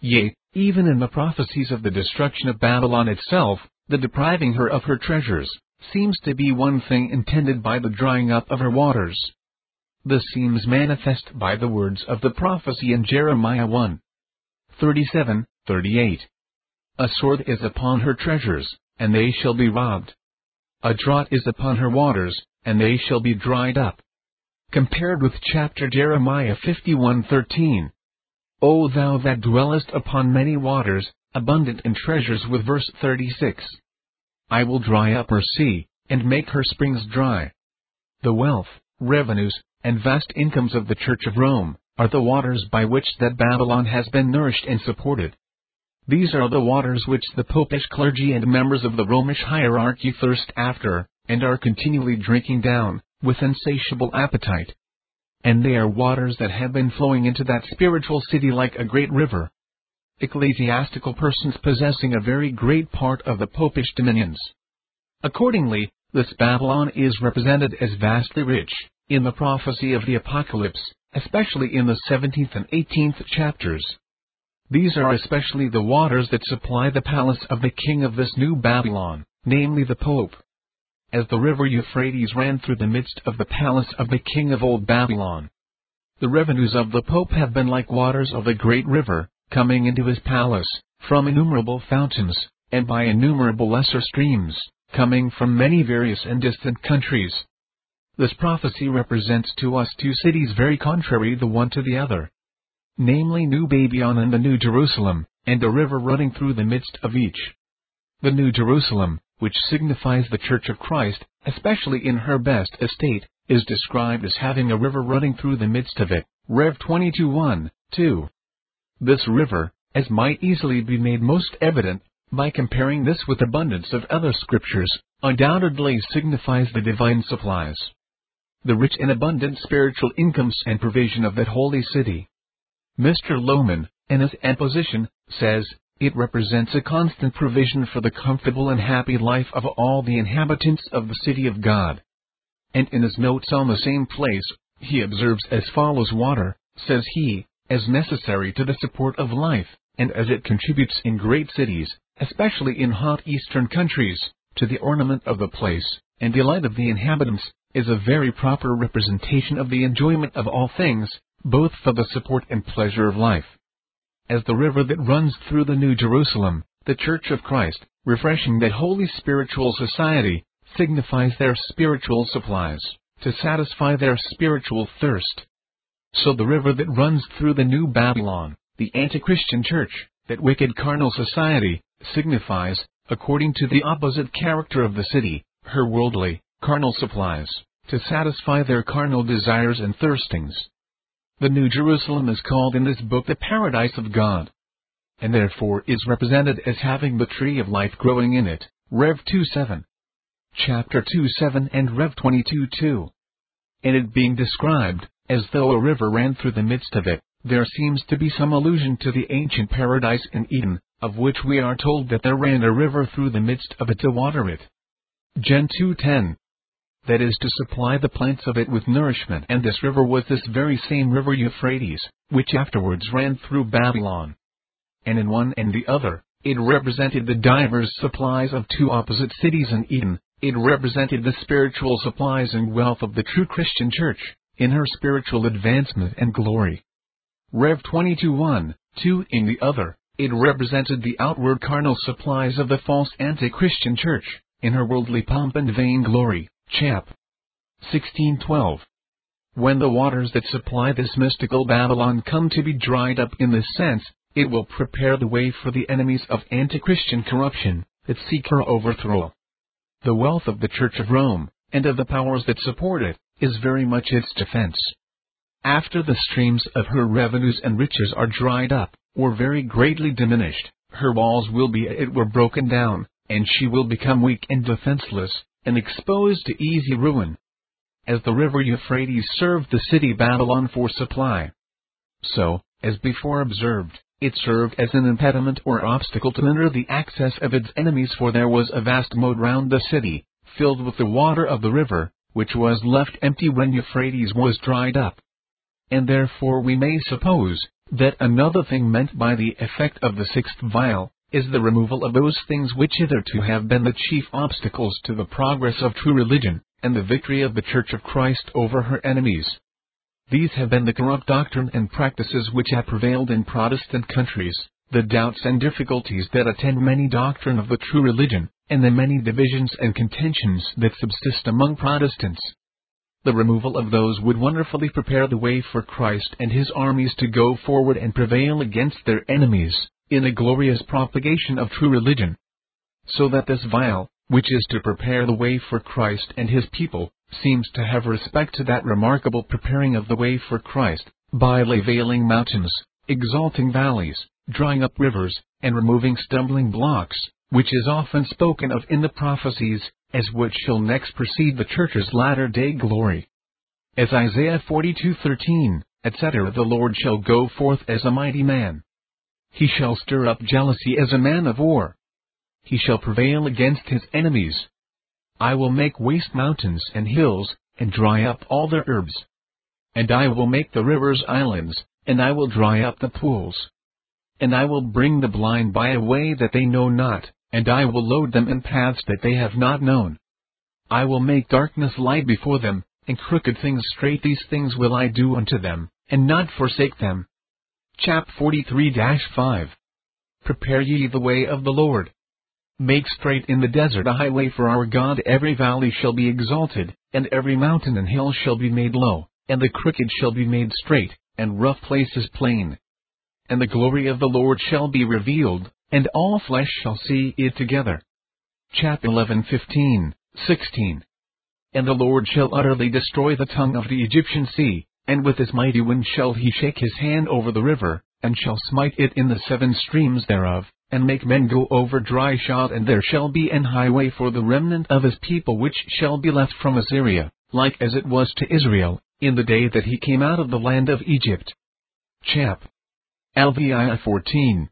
Yea, even in the prophecies of the destruction of Babylon itself, the depriving her of her treasures, seems to be one thing intended by the drying up of her waters. This seems manifest by the words of the prophecy in Jeremiah 1. 37, 38. A sword is upon her treasures, and they shall be robbed. A drought is upon her waters, and they shall be dried up. Compared with chapter Jeremiah 51:13. O thou that dwellest upon many waters, abundant in treasures with verse 36. I will dry up her sea, and make her springs dry. The wealth, revenues, and vast incomes of the Church of Rome, are the waters by which that Babylon has been nourished and supported. These are the waters which the popish clergy and members of the Romish hierarchy thirst after, and are continually drinking down, with insatiable appetite. And they are waters that have been flowing into that spiritual city like a great river, ecclesiastical persons possessing a very great part of the popish dominions. Accordingly, this Babylon is represented as vastly rich, in the prophecy of the Apocalypse, especially in the 17th and 18th chapters. These are especially the waters that supply the palace of the king of this new Babylon, namely the Pope. As the river Euphrates ran through the midst of the palace of the king of old Babylon. The revenues of the Pope have been like waters of the great river, coming into his palace, from innumerable fountains, and by innumerable lesser streams, coming from many various and distant countries. This prophecy represents to us two cities very contrary the one to the other. Namely New Babylon and the New Jerusalem, and a river running through the midst of each. The New Jerusalem, which signifies the Church of Christ, especially in her best estate, is described as having a river running through the midst of it. Rev 22 1, 2. This river, as might easily be made most evident, by comparing this with abundance of other scriptures, undoubtedly signifies the divine supplies. The rich and abundant spiritual incomes and provision of that holy city. Mr. Lowman, in his exposition, says, it represents a constant provision for the comfortable and happy life of all the inhabitants of the city of God. And in his notes on the same place, he observes as follows Water, says he, as necessary to the support of life, and as it contributes in great cities, especially in hot eastern countries, to the ornament of the place, and delight of the inhabitants, is a very proper representation of the enjoyment of all things, both for the support and pleasure of life. As the river that runs through the New Jerusalem, the Church of Christ, refreshing that holy spiritual society, signifies their spiritual supplies, to satisfy their spiritual thirst. So the river that runs through the New Babylon, the anti-Christian church, that wicked carnal society, signifies, according to the opposite character of the city, her worldly, carnal supplies, to satisfy their carnal desires and thirstings. The New Jerusalem is called in this book the paradise of God, and therefore is represented as having the tree of life growing in it, Rev 2 7. Chapter 2 7 and Rev 22 2. And it being described, as though a river ran through the midst of it, there seems to be some allusion to the ancient paradise in Eden, of which we are told that there ran a river through the midst of it to water it. Gen 2.10 That is to supply the plants of it with nourishment and this river was this very same river Euphrates, which afterwards ran through Babylon. And in one and the other, it represented the divers supplies of two opposite cities in Eden, it represented the spiritual supplies and wealth of the true Christian church in her spiritual advancement and glory. Rev 22 1, 2 in the other, It represented the outward carnal supplies of the false anti-Christian church, in her worldly pomp and vainglory. Chap. 1612. When the waters that supply this mystical Babylon come to be dried up in this sense, it will prepare the way for the enemies of anti-Christian corruption, that seek her overthrow. The wealth of the Church of Rome, and of the powers that support it, is very much its defense. After the streams of her revenues and riches are dried up, or very greatly diminished, her walls will be it were broken down, and she will become weak and defenseless, and exposed to easy ruin. As the river Euphrates served the city Babylon for supply. So, as before observed, it served as an impediment or obstacle to hinder the access of its enemies for there was a vast moat round the city, filled with the water of the river, which was left empty when Euphrates was dried up. And therefore we may suppose, that another thing meant by the effect of the sixth vial, is the removal of those things which hitherto have been the chief obstacles to the progress of true religion, and the victory of the Church of Christ over her enemies. These have been the corrupt doctrine and practices which have prevailed in Protestant countries, the doubts and difficulties that attend many doctrine of the true religion, and the many divisions and contentions that subsist among Protestants. The removal of those would wonderfully prepare the way for Christ and his armies to go forward and prevail against their enemies, in a glorious propagation of true religion. So that this vial, which is to prepare the way for Christ and his people, seems to have respect to that remarkable preparing of the way for Christ, by leveling mountains, exalting valleys, drying up rivers, and removing stumbling blocks, which is often spoken of in the prophecies, as what shall next precede the church's latter day glory. As Isaiah 42:13, etc. The Lord shall go forth as a mighty man, he shall stir up jealousy as a man of war. He shall prevail against his enemies. I will make waste mountains and hills, and dry up all their herbs. And I will make the rivers islands, and I will dry up the pools. And I will bring the blind by a way that they know not, and I will load them in paths that they have not known. I will make darkness light before them, and crooked things straight. These things will I do unto them, and not forsake them. Chap 43-5. Prepare ye the way of the Lord. Make straight in the desert a highway for our God. Every valley shall be exalted, and every mountain and hill shall be made low, and the crooked shall be made straight, and rough places plain. And the glory of the Lord shall be revealed, and all flesh shall see it together. Chap 11 15, 16. And the Lord shall utterly destroy the tongue of the Egyptian sea, and with his mighty wind shall he shake his hand over the river, and shall smite it in the seven streams thereof, and make men go over dry shod and there shall be an highway for the remnant of his people which shall be left from Assyria, like as it was to Israel, in the day that he came out of the land of Egypt. Chap. LVI 14.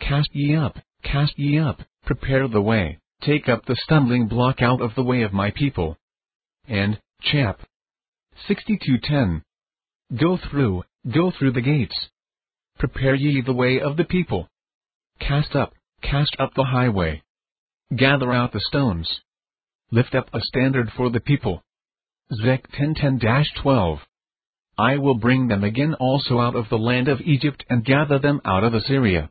Cast ye up, cast ye up, prepare the way, take up the stumbling block out of the way of my people. And, chap. 6210. Go through, go through the gates. Prepare ye the way of the people. Cast up, cast up the highway. Gather out the stones. Lift up a standard for the people. Zech 1010-12. I will bring them again also out of the land of Egypt and gather them out of Assyria.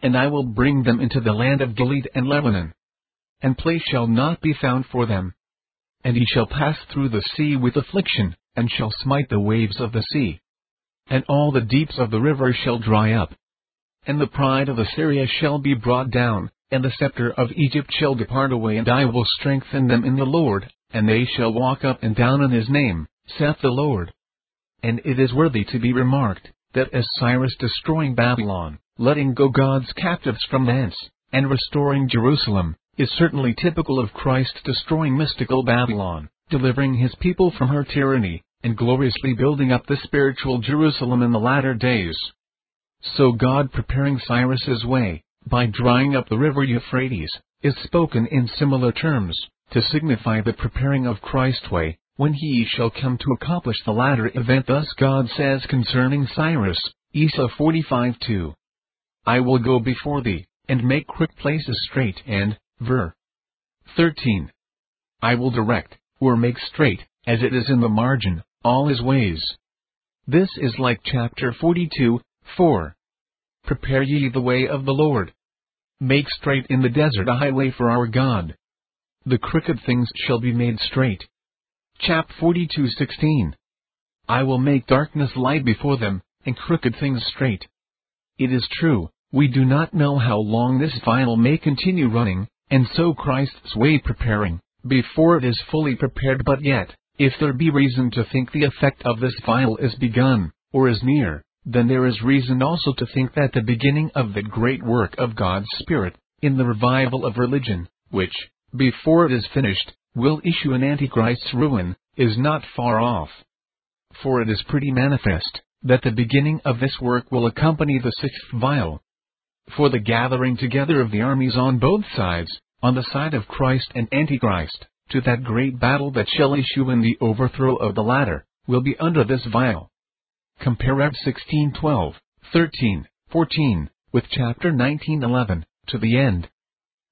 And I will bring them into the land of Gilead and Lebanon. And place shall not be found for them. And he shall pass through the sea with affliction, and shall smite the waves of the sea. And all the deeps of the river shall dry up. And the pride of Assyria shall be brought down, and the scepter of Egypt shall depart away, and I will strengthen them in the Lord, and they shall walk up and down in his name, saith the Lord. And it is worthy to be remarked, that as Cyrus destroying Babylon, letting go God's captives from thence, and restoring Jerusalem, is certainly typical of Christ destroying mystical Babylon delivering his people from her tyranny, and gloriously building up the spiritual Jerusalem in the latter days. So God preparing Cyrus's way, by drying up the river Euphrates, is spoken in similar terms, to signify the preparing of Christ's way, when he shall come to accomplish the latter event. Thus God says concerning Cyrus, Isa 45 2. I will go before thee, and make quick places straight, and, ver. 13. I will direct, or make straight, as it is in the margin, all his ways. This is like chapter 42, 4. Prepare ye the way of the Lord. Make straight in the desert a highway for our God. The crooked things shall be made straight. Chap 42:16. I will make darkness light before them, and crooked things straight. It is true, we do not know how long this vial may continue running, and so Christ's way preparing, before it is fully prepared but yet, if there be reason to think the effect of this vial is begun, or is near, then there is reason also to think that the beginning of the great work of God's Spirit, in the revival of religion, which, before it is finished, will issue in Antichrist's ruin, is not far off. For it is pretty manifest, that the beginning of this work will accompany the sixth vial. For the gathering together of the armies on both sides, on the side of Christ and Antichrist, to that great battle that shall issue in the overthrow of the latter, will be under this vial. Compare Rev 16 12, 13, 14, with chapter 19 11, to the end.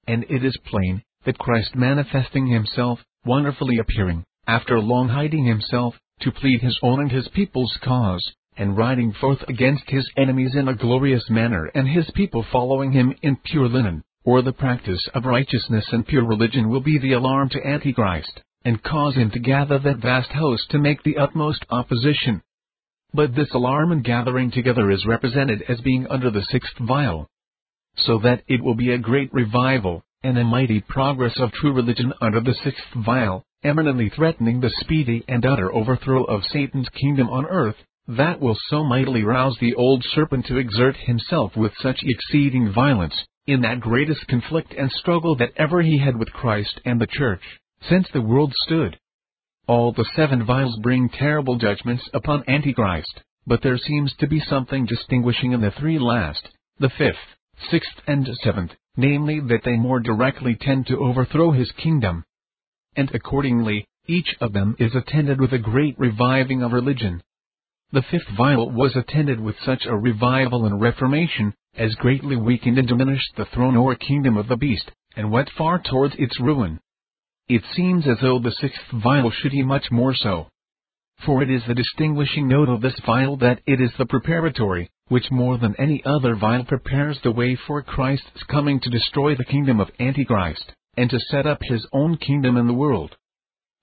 And it is plain, that Christ manifesting himself, wonderfully appearing, after long hiding himself, to plead his own and his people's cause, and riding forth against his enemies in a glorious manner and his people following him in pure linen, or the practice of righteousness and pure religion will be the alarm to Antichrist, and cause him to gather that vast host to make the utmost opposition. But this alarm and gathering together is represented as being under the sixth vial. So that it will be a great revival, and a mighty progress of true religion under the sixth vial, eminently threatening the speedy and utter overthrow of Satan's kingdom on earth, that will so mightily rouse the old serpent to exert himself with such exceeding violence, in that greatest conflict and struggle that ever he had with Christ and the Church, since the world stood. All the seven vials bring terrible judgments upon Antichrist, but there seems to be something distinguishing in the three last, the fifth, sixth, and seventh, namely that they more directly tend to overthrow his kingdom. And accordingly, each of them is attended with a great reviving of religion. The fifth vial was attended with such a revival and reformation, as greatly weakened and diminished the throne or kingdom of the beast, and went far towards its ruin. It seems as though the sixth vial should be much more so. For it is the distinguishing note of this vial that it is the preparatory, which more than any other vial prepares the way for Christ's coming to destroy the kingdom of Antichrist, and to set up his own kingdom in the world.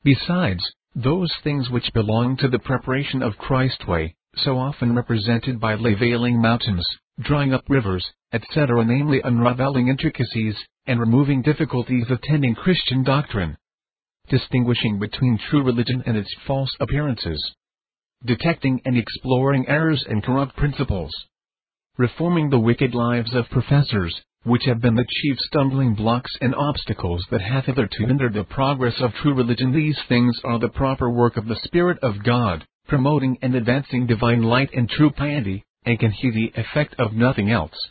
Besides, those things which belong to the preparation of Christ's way, so often represented by lavailing mountains, drying up rivers, etc., namely unraveling intricacies, and removing difficulties attending Christian doctrine. Distinguishing between true religion and its false appearances. Detecting and exploring errors and corrupt principles. Reforming the wicked lives of professors, which have been the chief stumbling blocks and obstacles that have hitherto hindered the progress of true religion. These things are the proper work of the Spirit of God, promoting and advancing divine light and true piety, and can he the effect of nothing else.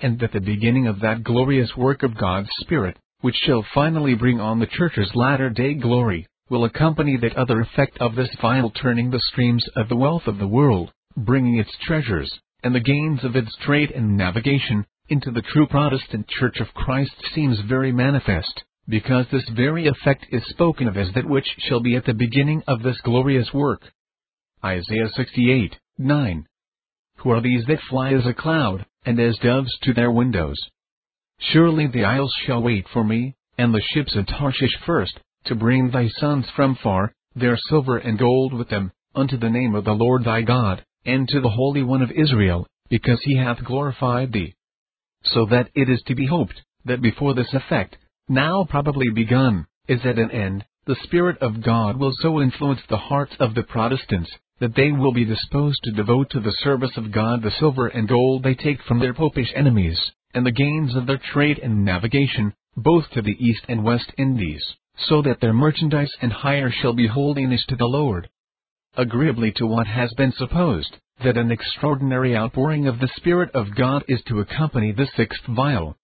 And that the beginning of that glorious work of God's Spirit, which shall finally bring on the Church's latter day glory, will accompany that other effect of this vial turning the streams of the wealth of the world, bringing its treasures, and the gains of its trade and navigation, into the true Protestant Church of Christ seems very manifest, because this very effect is spoken of as that which shall be at the beginning of this glorious work. Isaiah 68, 9 who are these that fly as a cloud, and as doves to their windows? Surely the isles shall wait for me, and the ships of Tarshish first, to bring thy sons from far, their silver and gold with them, unto the name of the Lord thy God, and to the Holy One of Israel, because he hath glorified thee. So that it is to be hoped, that before this effect, now probably begun, is at an end, the Spirit of God will so influence the hearts of the Protestants, that they will be disposed to devote to the service of God the silver and gold they take from their popish enemies, and the gains of their trade and navigation, both to the East and West Indies, so that their merchandise and hire shall be holiness to the Lord. Agreeably to what has been supposed, that an extraordinary outpouring of the Spirit of God is to accompany the sixth vial.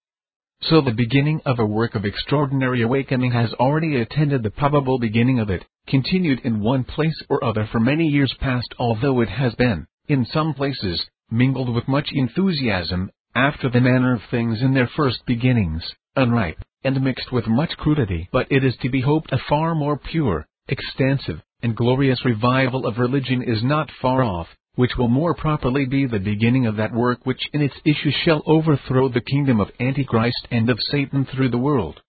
So the beginning of a work of extraordinary awakening has already attended the probable beginning of it, continued in one place or other for many years past although it has been, in some places, mingled with much enthusiasm, after the manner of things in their first beginnings, unripe, and mixed with much crudity. But it is to be hoped a far more pure, extensive, and glorious revival of religion is not far off, which will more properly be the beginning of that work which in its issue shall overthrow the kingdom of Antichrist and of Satan through the world.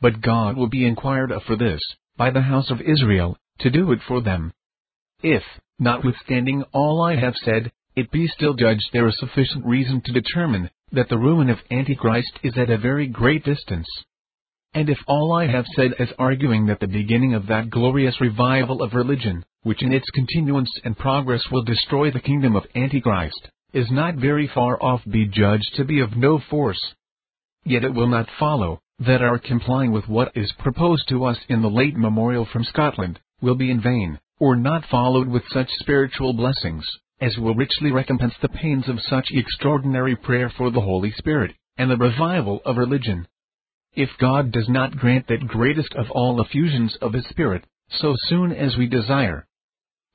But God will be inquired of for this, by the house of Israel, to do it for them. If, notwithstanding all I have said, it be still judged there is sufficient reason to determine that the ruin of Antichrist is at a very great distance. And if all I have said is arguing that the beginning of that glorious revival of religion, which in its continuance and progress will destroy the kingdom of Antichrist, is not very far off be judged to be of no force. Yet it will not follow, that our complying with what is proposed to us in the late memorial from Scotland, will be in vain, or not followed with such spiritual blessings, as will richly recompense the pains of such extraordinary prayer for the Holy Spirit, and the revival of religion. If God does not grant that greatest of all effusions of His Spirit, so soon as we desire,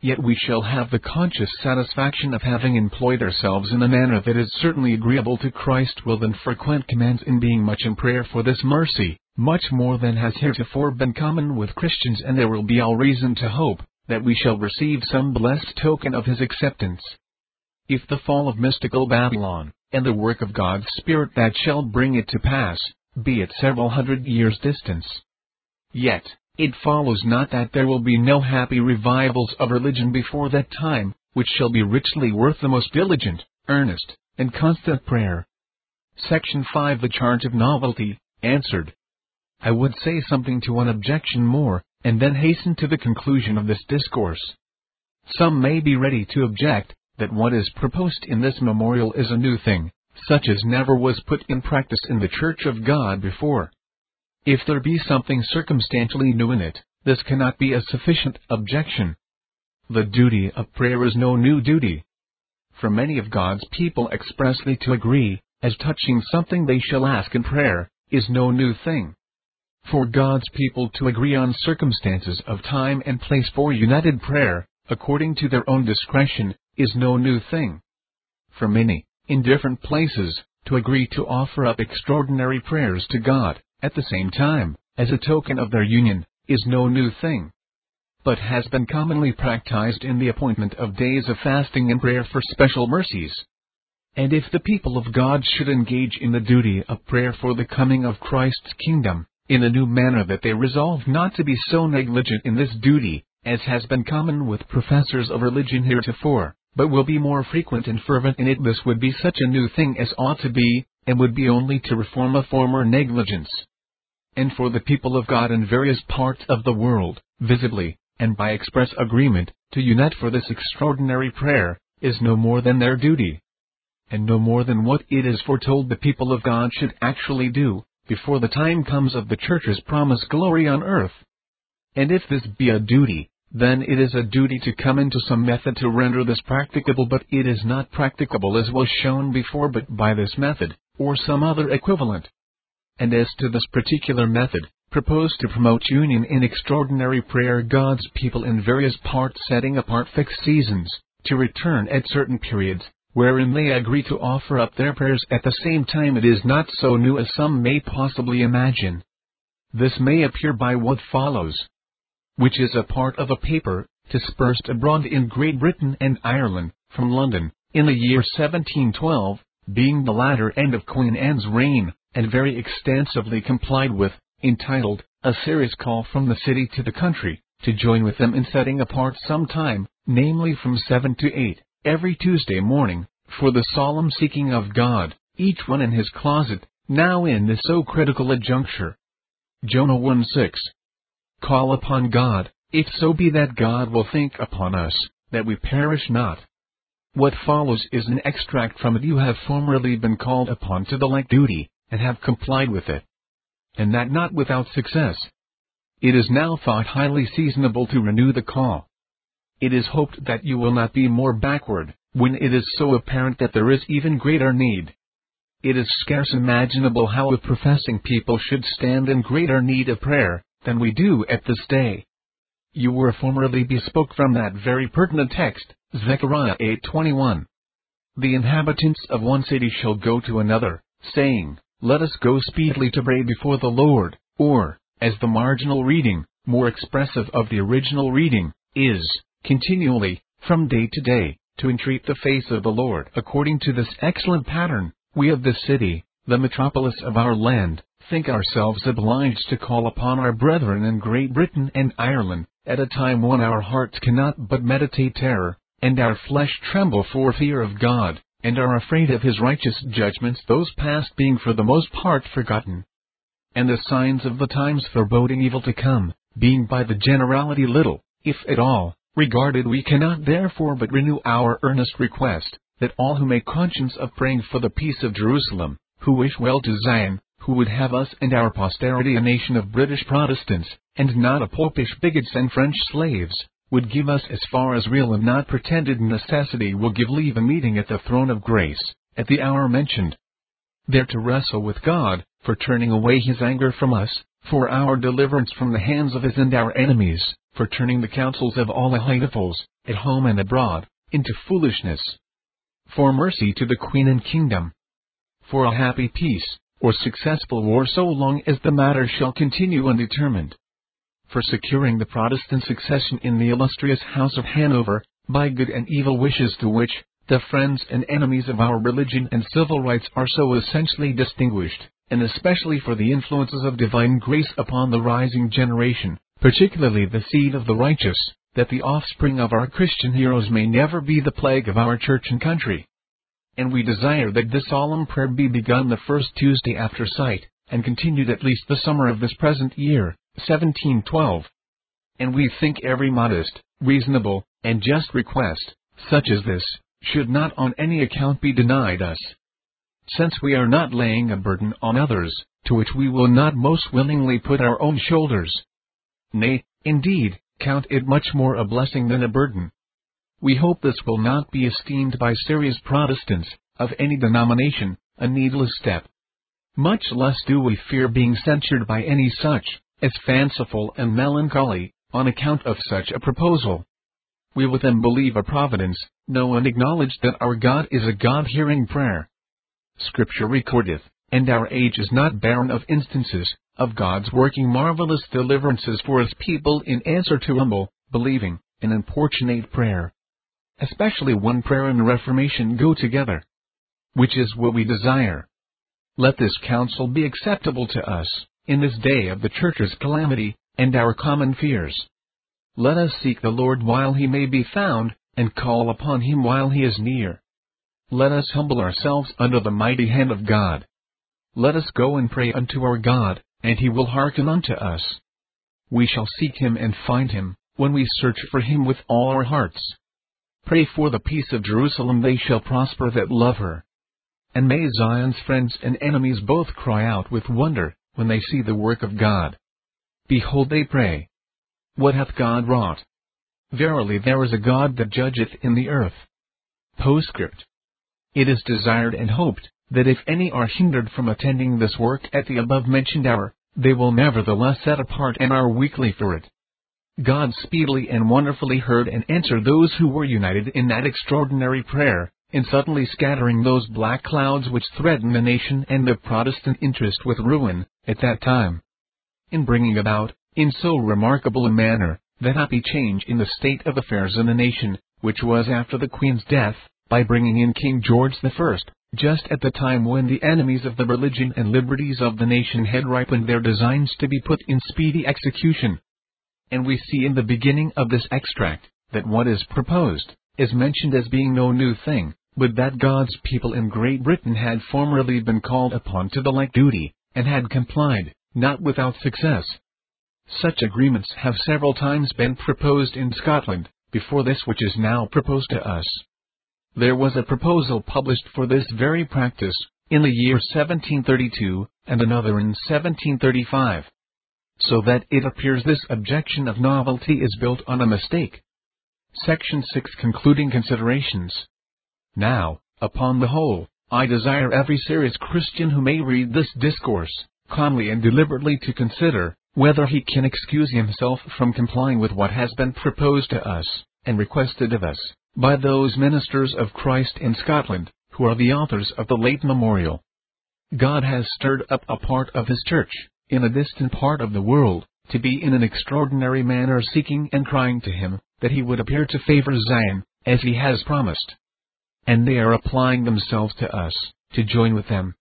yet we shall have the conscious satisfaction of having employed ourselves in a manner that is certainly agreeable to Christ's will and frequent commands in being much in prayer for this mercy, much more than has heretofore been common with Christians and there will be all reason to hope, that we shall receive some blessed token of his acceptance. If the fall of mystical Babylon, and the work of God's Spirit that shall bring it to pass, be at several hundred years' distance, yet, it follows not that there will be no happy revivals of religion before that time, which shall be richly worth the most diligent, earnest, and constant prayer. Section 5 The Charge of Novelty, answered. I would say something to one objection more, and then hasten to the conclusion of this discourse. Some may be ready to object, that what is proposed in this memorial is a new thing, such as never was put in practice in the Church of God before. If there be something circumstantially new in it, this cannot be a sufficient objection. The duty of prayer is no new duty. For many of God's people expressly to agree, as touching something they shall ask in prayer, is no new thing. For God's people to agree on circumstances of time and place for united prayer, according to their own discretion, is no new thing. For many, in different places, to agree to offer up extraordinary prayers to God, at the same time, as a token of their union, is no new thing. But has been commonly practiced in the appointment of days of fasting and prayer for special mercies. And if the people of God should engage in the duty of prayer for the coming of Christ's kingdom, in a new manner that they resolve not to be so negligent in this duty, as has been common with professors of religion heretofore, but will be more frequent and fervent in it. This would be such a new thing as ought to be, and would be only to reform a former negligence. And for the people of God in various parts of the world, visibly, and by express agreement, to unite for this extraordinary prayer, is no more than their duty. And no more than what it is foretold the people of God should actually do, before the time comes of the church's promised glory on earth. And if this be a duty, then it is a duty to come into some method to render this practicable, but it is not practicable as was shown before but by this method, or some other equivalent. And as to this particular method, proposed to promote union in extraordinary prayer, God's people in various parts setting apart fixed seasons, to return at certain periods, wherein they agree to offer up their prayers at the same time it is not so new as some may possibly imagine. This may appear by what follows, which is a part of a paper, dispersed abroad in Great Britain and Ireland, from London, in the year 1712, being the latter end of Queen Anne's reign, and very extensively complied with, entitled, A Serious Call from the City to the Country, to join with them in setting apart some time, namely from seven to eight, every Tuesday morning, for the solemn seeking of God, each one in his closet, now in this so critical a juncture. Jonah 1 6. Call upon God, if so be that God will think upon us, that we perish not. What follows is an extract from it. You have formerly been called upon to the like duty, and have complied with it. And that not without success. It is now thought highly seasonable to renew the call. It is hoped that you will not be more backward, when it is so apparent that there is even greater need. It is scarce imaginable how a professing people should stand in greater need of prayer, than we do at this day. You were formerly bespoke from that very pertinent text, Zechariah 8:21. The inhabitants of one city shall go to another, saying, Let us go speedily to pray before the Lord, or, as the marginal reading, more expressive of the original reading, is, continually, from day to day, to entreat the face of the Lord. According to this excellent pattern, we of this city, the metropolis of our land, think ourselves obliged to call upon our brethren in Great Britain and Ireland, at a time when our hearts cannot but meditate terror, and our flesh tremble for fear of God, and are afraid of his righteous judgments, those past being for the most part forgotten. And the signs of the times foreboding evil to come, being by the generality little, if at all, regarded, we cannot therefore but renew our earnest request, that all who make conscience of praying for the peace of Jerusalem, who wish well to Zion, who would have us and our posterity a nation of British Protestants, and not a popish bigots and French slaves, would give us as far as real and not pretended necessity will give leave a meeting at the throne of grace, at the hour mentioned. There to wrestle with God, for turning away his anger from us, for our deliverance from the hands of his and our enemies, for turning the counsels of all Ahithophels, at home and abroad, into foolishness. For mercy to the Queen and kingdom. For a happy peace, or successful war so long as the matter shall continue undetermined. For securing the Protestant succession in the illustrious House of Hanover, by good and evil wishes to which, the friends and enemies of our religion and civil rights are so essentially distinguished, and especially for the influences of divine grace upon the rising generation, particularly the seed of the righteous, that the offspring of our Christian heroes may never be the plague of our church and country. And we desire that this solemn prayer be begun the first Tuesday after sight, and continued at least the summer of this present year, 1712. And we think every modest, reasonable, and just request, such as this, should not on any account be denied us. Since we are not laying a burden on others, to which we will not most willingly put our own shoulders. Nay, indeed, count it much more a blessing than a burden. We hope this will not be esteemed by serious Protestants, of any denomination, a needless step. Much less do we fear being censured by any such, as fanciful and melancholy, on account of such a proposal. We with them believe a providence, know and acknowledge that our God is a God hearing prayer. Scripture recordeth, and our age is not barren of instances, of God's working marvelous deliverances for his people in answer to humble, believing, and importunate prayer. Especially when prayer and reformation go together. Which is what we desire. Let this counsel be acceptable to us, in this day of the church's calamity, and our common fears. Let us seek the Lord while he may be found, and call upon him while he is near. Let us humble ourselves under the mighty hand of God. Let us go and pray unto our God, and he will hearken unto us. We shall seek him and find him, when we search for him with all our hearts. Pray for the peace of Jerusalem, they shall prosper that love her. And may Zion's friends and enemies both cry out with wonder, when they see the work of God. Behold, they pray. What hath God wrought? Verily there is a God that judgeth in the earth. Postscript. It is desired and hoped that if any are hindered from attending this work at the above mentioned hour, they will nevertheless set apart an hour weekly for it. God speedily and wonderfully heard and answered those who were united in that extraordinary prayer, in suddenly scattering those black clouds which threatened the nation and the Protestant interest with ruin, at that time. In bringing about, in so remarkable a manner, that happy change in the state of affairs in the nation, which was after the Queen's death, by bringing in King George I, just at the time when the enemies of the religion and liberties of the nation had ripened their designs to be put in speedy execution. And we see in the beginning of this extract, that what is proposed, is mentioned as being no new thing, but that God's people in Great Britain had formerly been called upon to the like duty, and had complied, not without success. Such agreements have several times been proposed in Scotland, before this which is now proposed to us. There was a proposal published for this very practice, in the year 1732, and another in 1735. So that it appears this objection of novelty is built on a mistake. Section 6 Concluding Considerations. Now, upon the whole, I desire every serious Christian who may read this discourse, calmly and deliberately to consider, whether he can excuse himself from complying with what has been proposed to us, and requested of us, by those ministers of Christ in Scotland, who are the authors of the late memorial. God has stirred up a part of His church, in a distant part of the world, to be in an extraordinary manner seeking and crying to Him, that He would appear to favor Zion, as he has promised. And they are applying themselves to us, to join with them.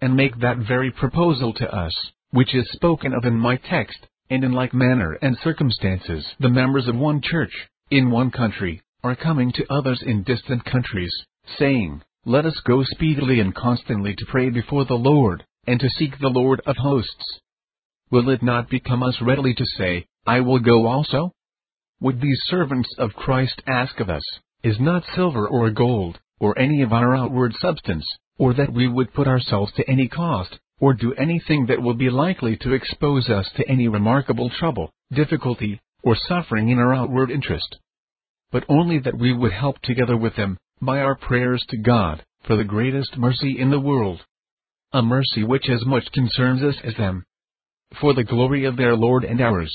And make that very proposal to us, which is spoken of in my text, and in like manner and circumstances the members of one church, in one country, are coming to others in distant countries, saying, Let us go speedily and constantly to pray before the Lord, and to seek the Lord of hosts. Will it not become us readily to say, I will go also? Would these servants of Christ ask of us, is not silver or gold, or any of our outward substance, or that we would put ourselves to any cost, or do anything that will be likely to expose us to any remarkable trouble, difficulty, or suffering in our outward interest. But only that we would help together with them, by our prayers to God, for the greatest mercy in the world. A mercy which as much concerns us as them. For the glory of their Lord and ours.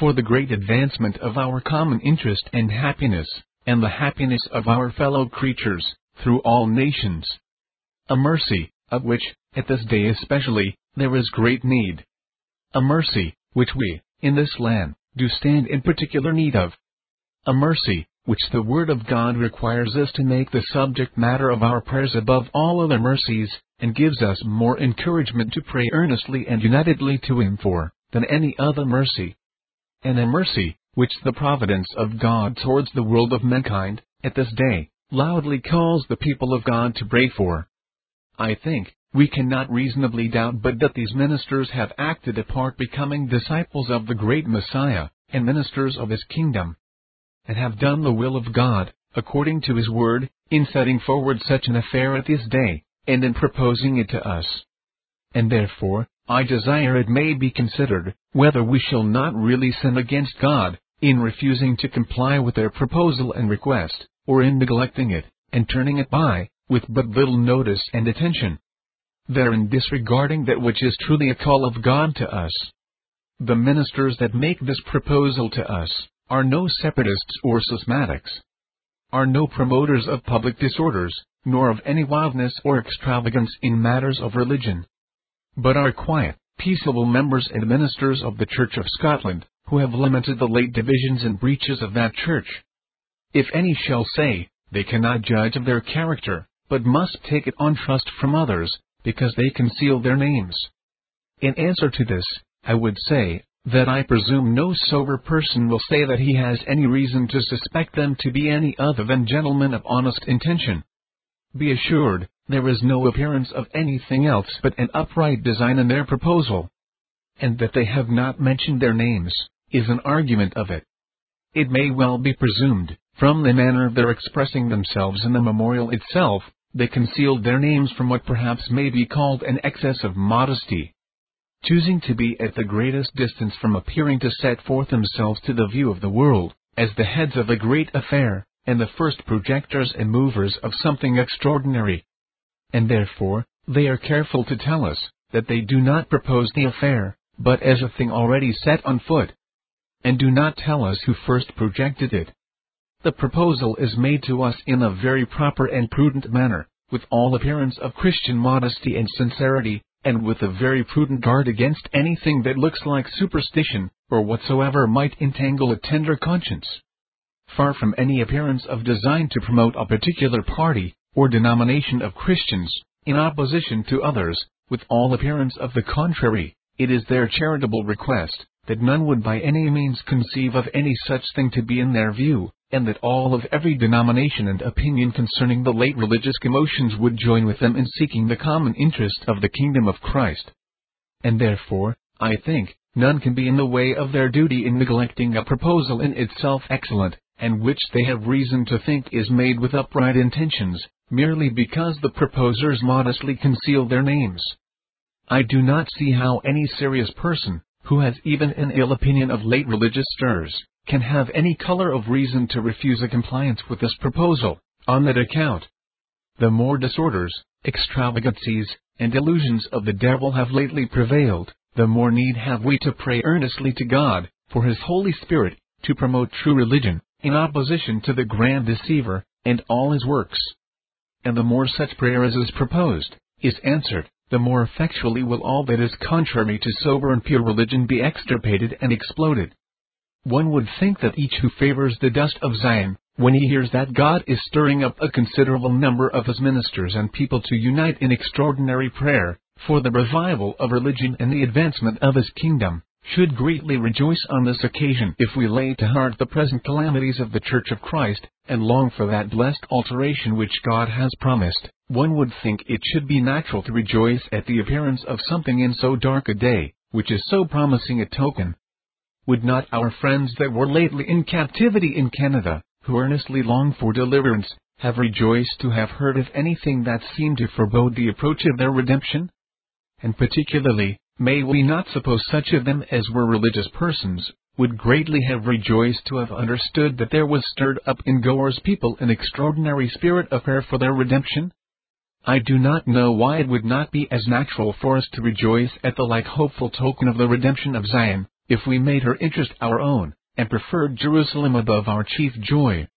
For the great advancement of our common interest and happiness, and the happiness of our fellow creatures, through all nations. A mercy, of which, at this day especially, there is great need. A mercy, which we, in this land, do stand in particular need of. A mercy, which the Word of God requires us to make the subject matter of our prayers above all other mercies, and gives us more encouragement to pray earnestly and unitedly to Him for, than any other mercy. And a mercy, which the providence of God towards the world of mankind, at this day, loudly calls the people of God to pray for. I think, we cannot reasonably doubt but that these ministers have acted a part becoming disciples of the great Messiah, and ministers of his kingdom, and have done the will of God, according to his word, in setting forward such an affair at this day, and in proposing it to us. And therefore, I desire it may be considered, whether we shall not really sin against God, in refusing to comply with their proposal and request, or in neglecting it, and turning it by, with but little notice and attention therein disregarding that which is truly a call of God to us. The ministers that make this proposal to us are no separatists or schismatics, are no promoters of public disorders, nor of any wildness or extravagance in matters of religion, but are quiet, peaceable members and ministers of the Church of Scotland, who have lamented the late divisions and breaches of that church. If any shall say, they cannot judge of their character, but must take it on trust from others, because they conceal their names. In answer to this, I would say, that I presume no sober person will say that he has any reason to suspect them to be any other than gentlemen of honest intention. Be assured, there is no appearance of anything else but an upright design in their proposal. And that they have not mentioned their names, is an argument of it. It may well be presumed, from the manner of their expressing themselves in the memorial itself, they concealed their names from what perhaps may be called an excess of modesty. Choosing to be at the greatest distance from appearing to set forth themselves to the view of the world, as the heads of a great affair, and the first projectors and movers of something extraordinary. And therefore, they are careful to tell us, that they do not propose the affair, but as a thing already set on foot. And do not tell us who first projected it, the proposal is made to us in a very proper and prudent manner, with all appearance of Christian modesty and sincerity, and with a very prudent guard against anything that looks like superstition, or whatsoever might entangle a tender conscience. Far from any appearance of design to promote a particular party, or denomination of Christians, in opposition to others, with all appearance of the contrary, it is their charitable request, that none would by any means conceive of any such thing to be in their view, and that all of every denomination and opinion concerning the late religious commotions would join with them in seeking the common interest of the kingdom of Christ. And therefore, I think, none can be in the way of their duty in neglecting a proposal in itself excellent, and which they have reason to think is made with upright intentions, merely because the proposers modestly conceal their names. I do not see how any serious person, who has even an ill opinion of late religious stirs, can have any color of reason to refuse a compliance with this proposal, on that account. The more disorders, extravagancies, and delusions of the devil have lately prevailed, the more need have we to pray earnestly to God, for His Holy Spirit, to promote true religion, in opposition to the grand deceiver, and all his works. And the more such prayer as is proposed, is answered, the more effectually will all that is contrary to sober and pure religion be extirpated and exploded. One would think that each who favors the dust of Zion, when he hears that God is stirring up a considerable number of his ministers and people to unite in extraordinary prayer, for the revival of religion and the advancement of his kingdom, should greatly rejoice on this occasion if we lay to heart the present calamities of the Church of Christ, and long for that blessed alteration which God has promised, one would think it should be natural to rejoice at the appearance of something in so dark a day, which is so promising a token. Would not our friends that were lately in captivity in Canada, who earnestly long for deliverance, have rejoiced to have heard of anything that seemed to forebode the approach of their redemption? And particularly, May we not suppose such of them as were religious persons, would greatly have rejoiced to have understood that there was stirred up in God's people an extraordinary spirit of prayer for their redemption? I do not know why it would not be as natural for us to rejoice at the like hopeful token of the redemption of Zion, if we made her interest our own, and preferred Jerusalem above our chief joy.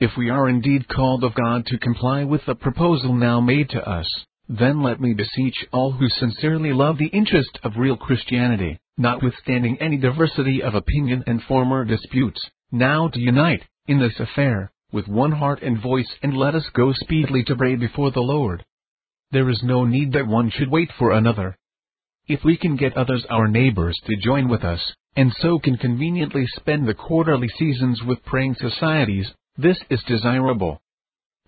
If we are indeed called of God to comply with the proposal now made to us, then let me beseech all who sincerely love the interest of real Christianity, notwithstanding any diversity of opinion and former disputes, now to unite, in this affair, with one heart and voice and let us go speedily to pray before the Lord. There is no need that one should wait for another. If we can get others our neighbors to join with us, and so can conveniently spend the quarterly seasons with praying societies, this is desirable.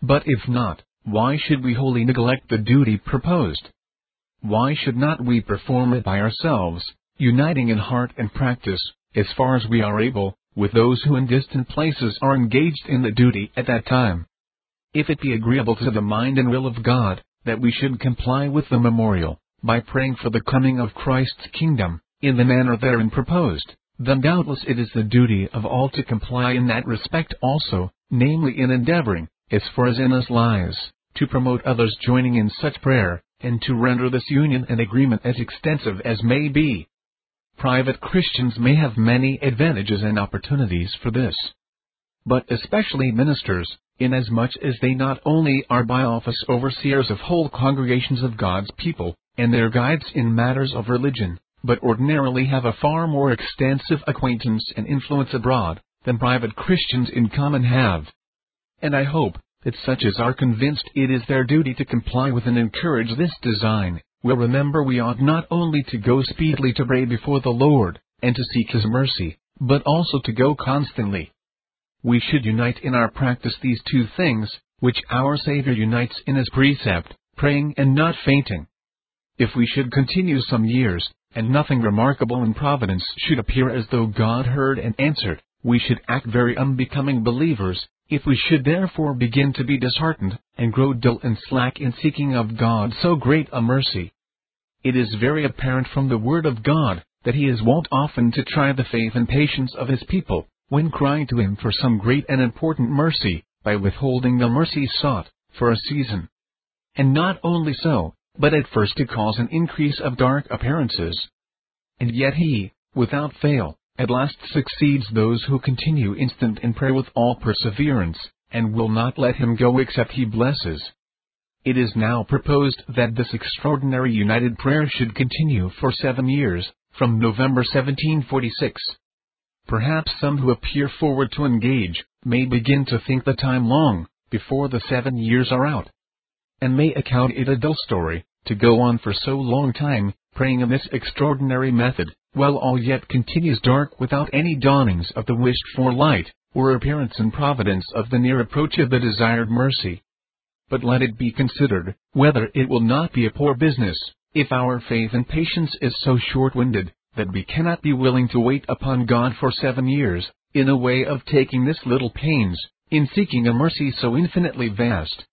But if not, why should we wholly neglect the duty proposed? Why should not we perform it by ourselves, uniting in heart and practice, as far as we are able, with those who in distant places are engaged in the duty at that time? If it be agreeable to the mind and will of God, that we should comply with the memorial, by praying for the coming of Christ's kingdom, in the manner therein proposed, then doubtless it is the duty of all to comply in that respect also, namely in endeavoring, as far as in us lies, to promote others joining in such prayer, and to render this union and agreement as extensive as may be. Private Christians may have many advantages and opportunities for this. But especially ministers, inasmuch as they not only are by office overseers of whole congregations of God's people, and their guides in matters of religion, but ordinarily have a far more extensive acquaintance and influence abroad, than private Christians in common have. And I hope, that such as are convinced it is their duty to comply with and encourage this design, will remember we ought not only to go speedily to pray before the Lord, and to seek His mercy, but also to go constantly. We should unite in our practice these two things, which our Savior unites in His precept, praying and not fainting. If we should continue some years, and nothing remarkable in providence should appear as though God heard and answered, we should act very unbecoming believers, if we should therefore begin to be disheartened, and grow dull and slack in seeking of God so great a mercy, it is very apparent from the Word of God, that He is wont often to try the faith and patience of His people, when crying to Him for some great and important mercy, by withholding the mercy sought, for a season. And not only so, but at first to cause an increase of dark appearances. And yet He, without fail, at last succeeds those who continue instant in prayer with all perseverance, and will not let him go except he blesses. It is now proposed that this extraordinary united prayer should continue for seven years, from November 1746. Perhaps some who appear forward to engage, may begin to think the time long, before the seven years are out. And may account it a dull story, to go on for so long time, praying in this extraordinary method, while all yet continues dark without any dawnings of the wished for light, or appearance and providence of the near approach of the desired mercy. But let it be considered, whether it will not be a poor business, if our faith and patience is so short-winded, that we cannot be willing to wait upon God for seven years, in a way of taking this little pains, in seeking a mercy so infinitely vast.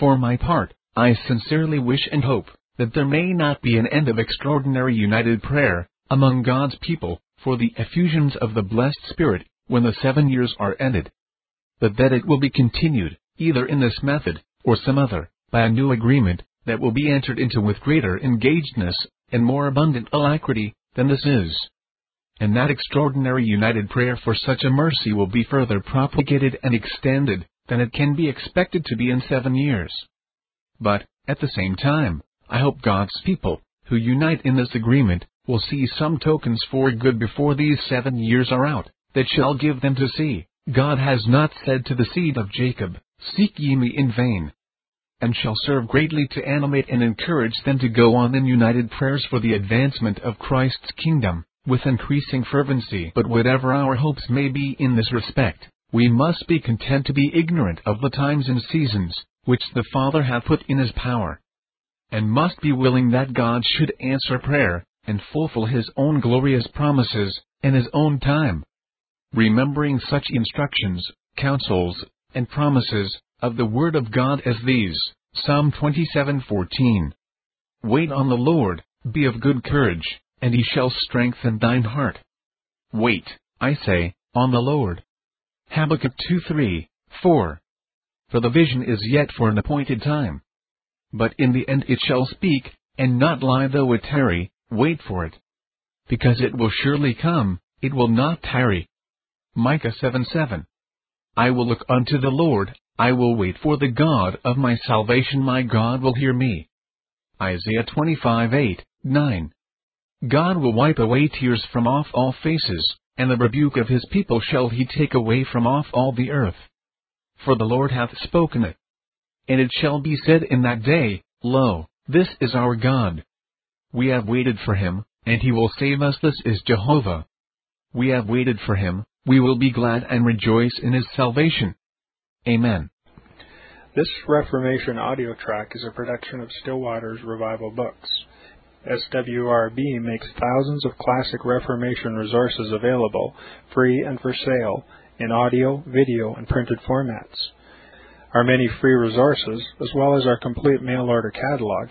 For my part, I sincerely wish and hope, that there may not be an end of extraordinary united prayer, among God's people, for the effusions of the blessed Spirit, when the seven years are ended. But that it will be continued, either in this method, or some other, by a new agreement, that will be entered into with greater engagedness, and more abundant alacrity, than this is. And that extraordinary united prayer for such a mercy will be further propagated and extended, than it can be expected to be in seven years. But, at the same time, I hope God's people, who unite in this agreement, will see some tokens for good before these seven years are out, that shall give them to see, God has not said to the seed of Jacob, Seek ye me in vain. And shall serve greatly to animate and encourage them to go on in united prayers for the advancement of Christ's kingdom, with increasing fervency. But whatever our hopes may be in this respect, we must be content to be ignorant of the times and seasons, which the Father hath put in his power. And must be willing that God should answer prayer, and fulfill his own glorious promises, in his own time. Remembering such instructions, counsels, and promises, of the Word of God as these, Psalm 27:14. Wait on the Lord, be of good courage, and he shall strengthen thine heart. Wait, I say, on the Lord. Habakkuk 2:3, 4. For the vision is yet for an appointed time. But in the end it shall speak, and not lie though it tarry, wait for it. Because it will surely come, it will not tarry. Micah 7:7. I will look unto the Lord, I will wait for the God of my salvation. My God will hear me. Isaiah 25 8, 9. God will wipe away tears from off all faces, and the rebuke of his people shall he take away from off all the earth. For the Lord hath spoken it. And it shall be said in that day, Lo, this is our God. We have waited for him, and he will save us. This is Jehovah. We have waited for him, we will be glad and rejoice in his salvation. Amen. This Reformation audio track is a production of Still Waters Revival Books. SWRB makes thousands of classic Reformation resources available, free and for sale, in audio, video, and printed formats. Our many free resources, as well as our complete mail order catalog,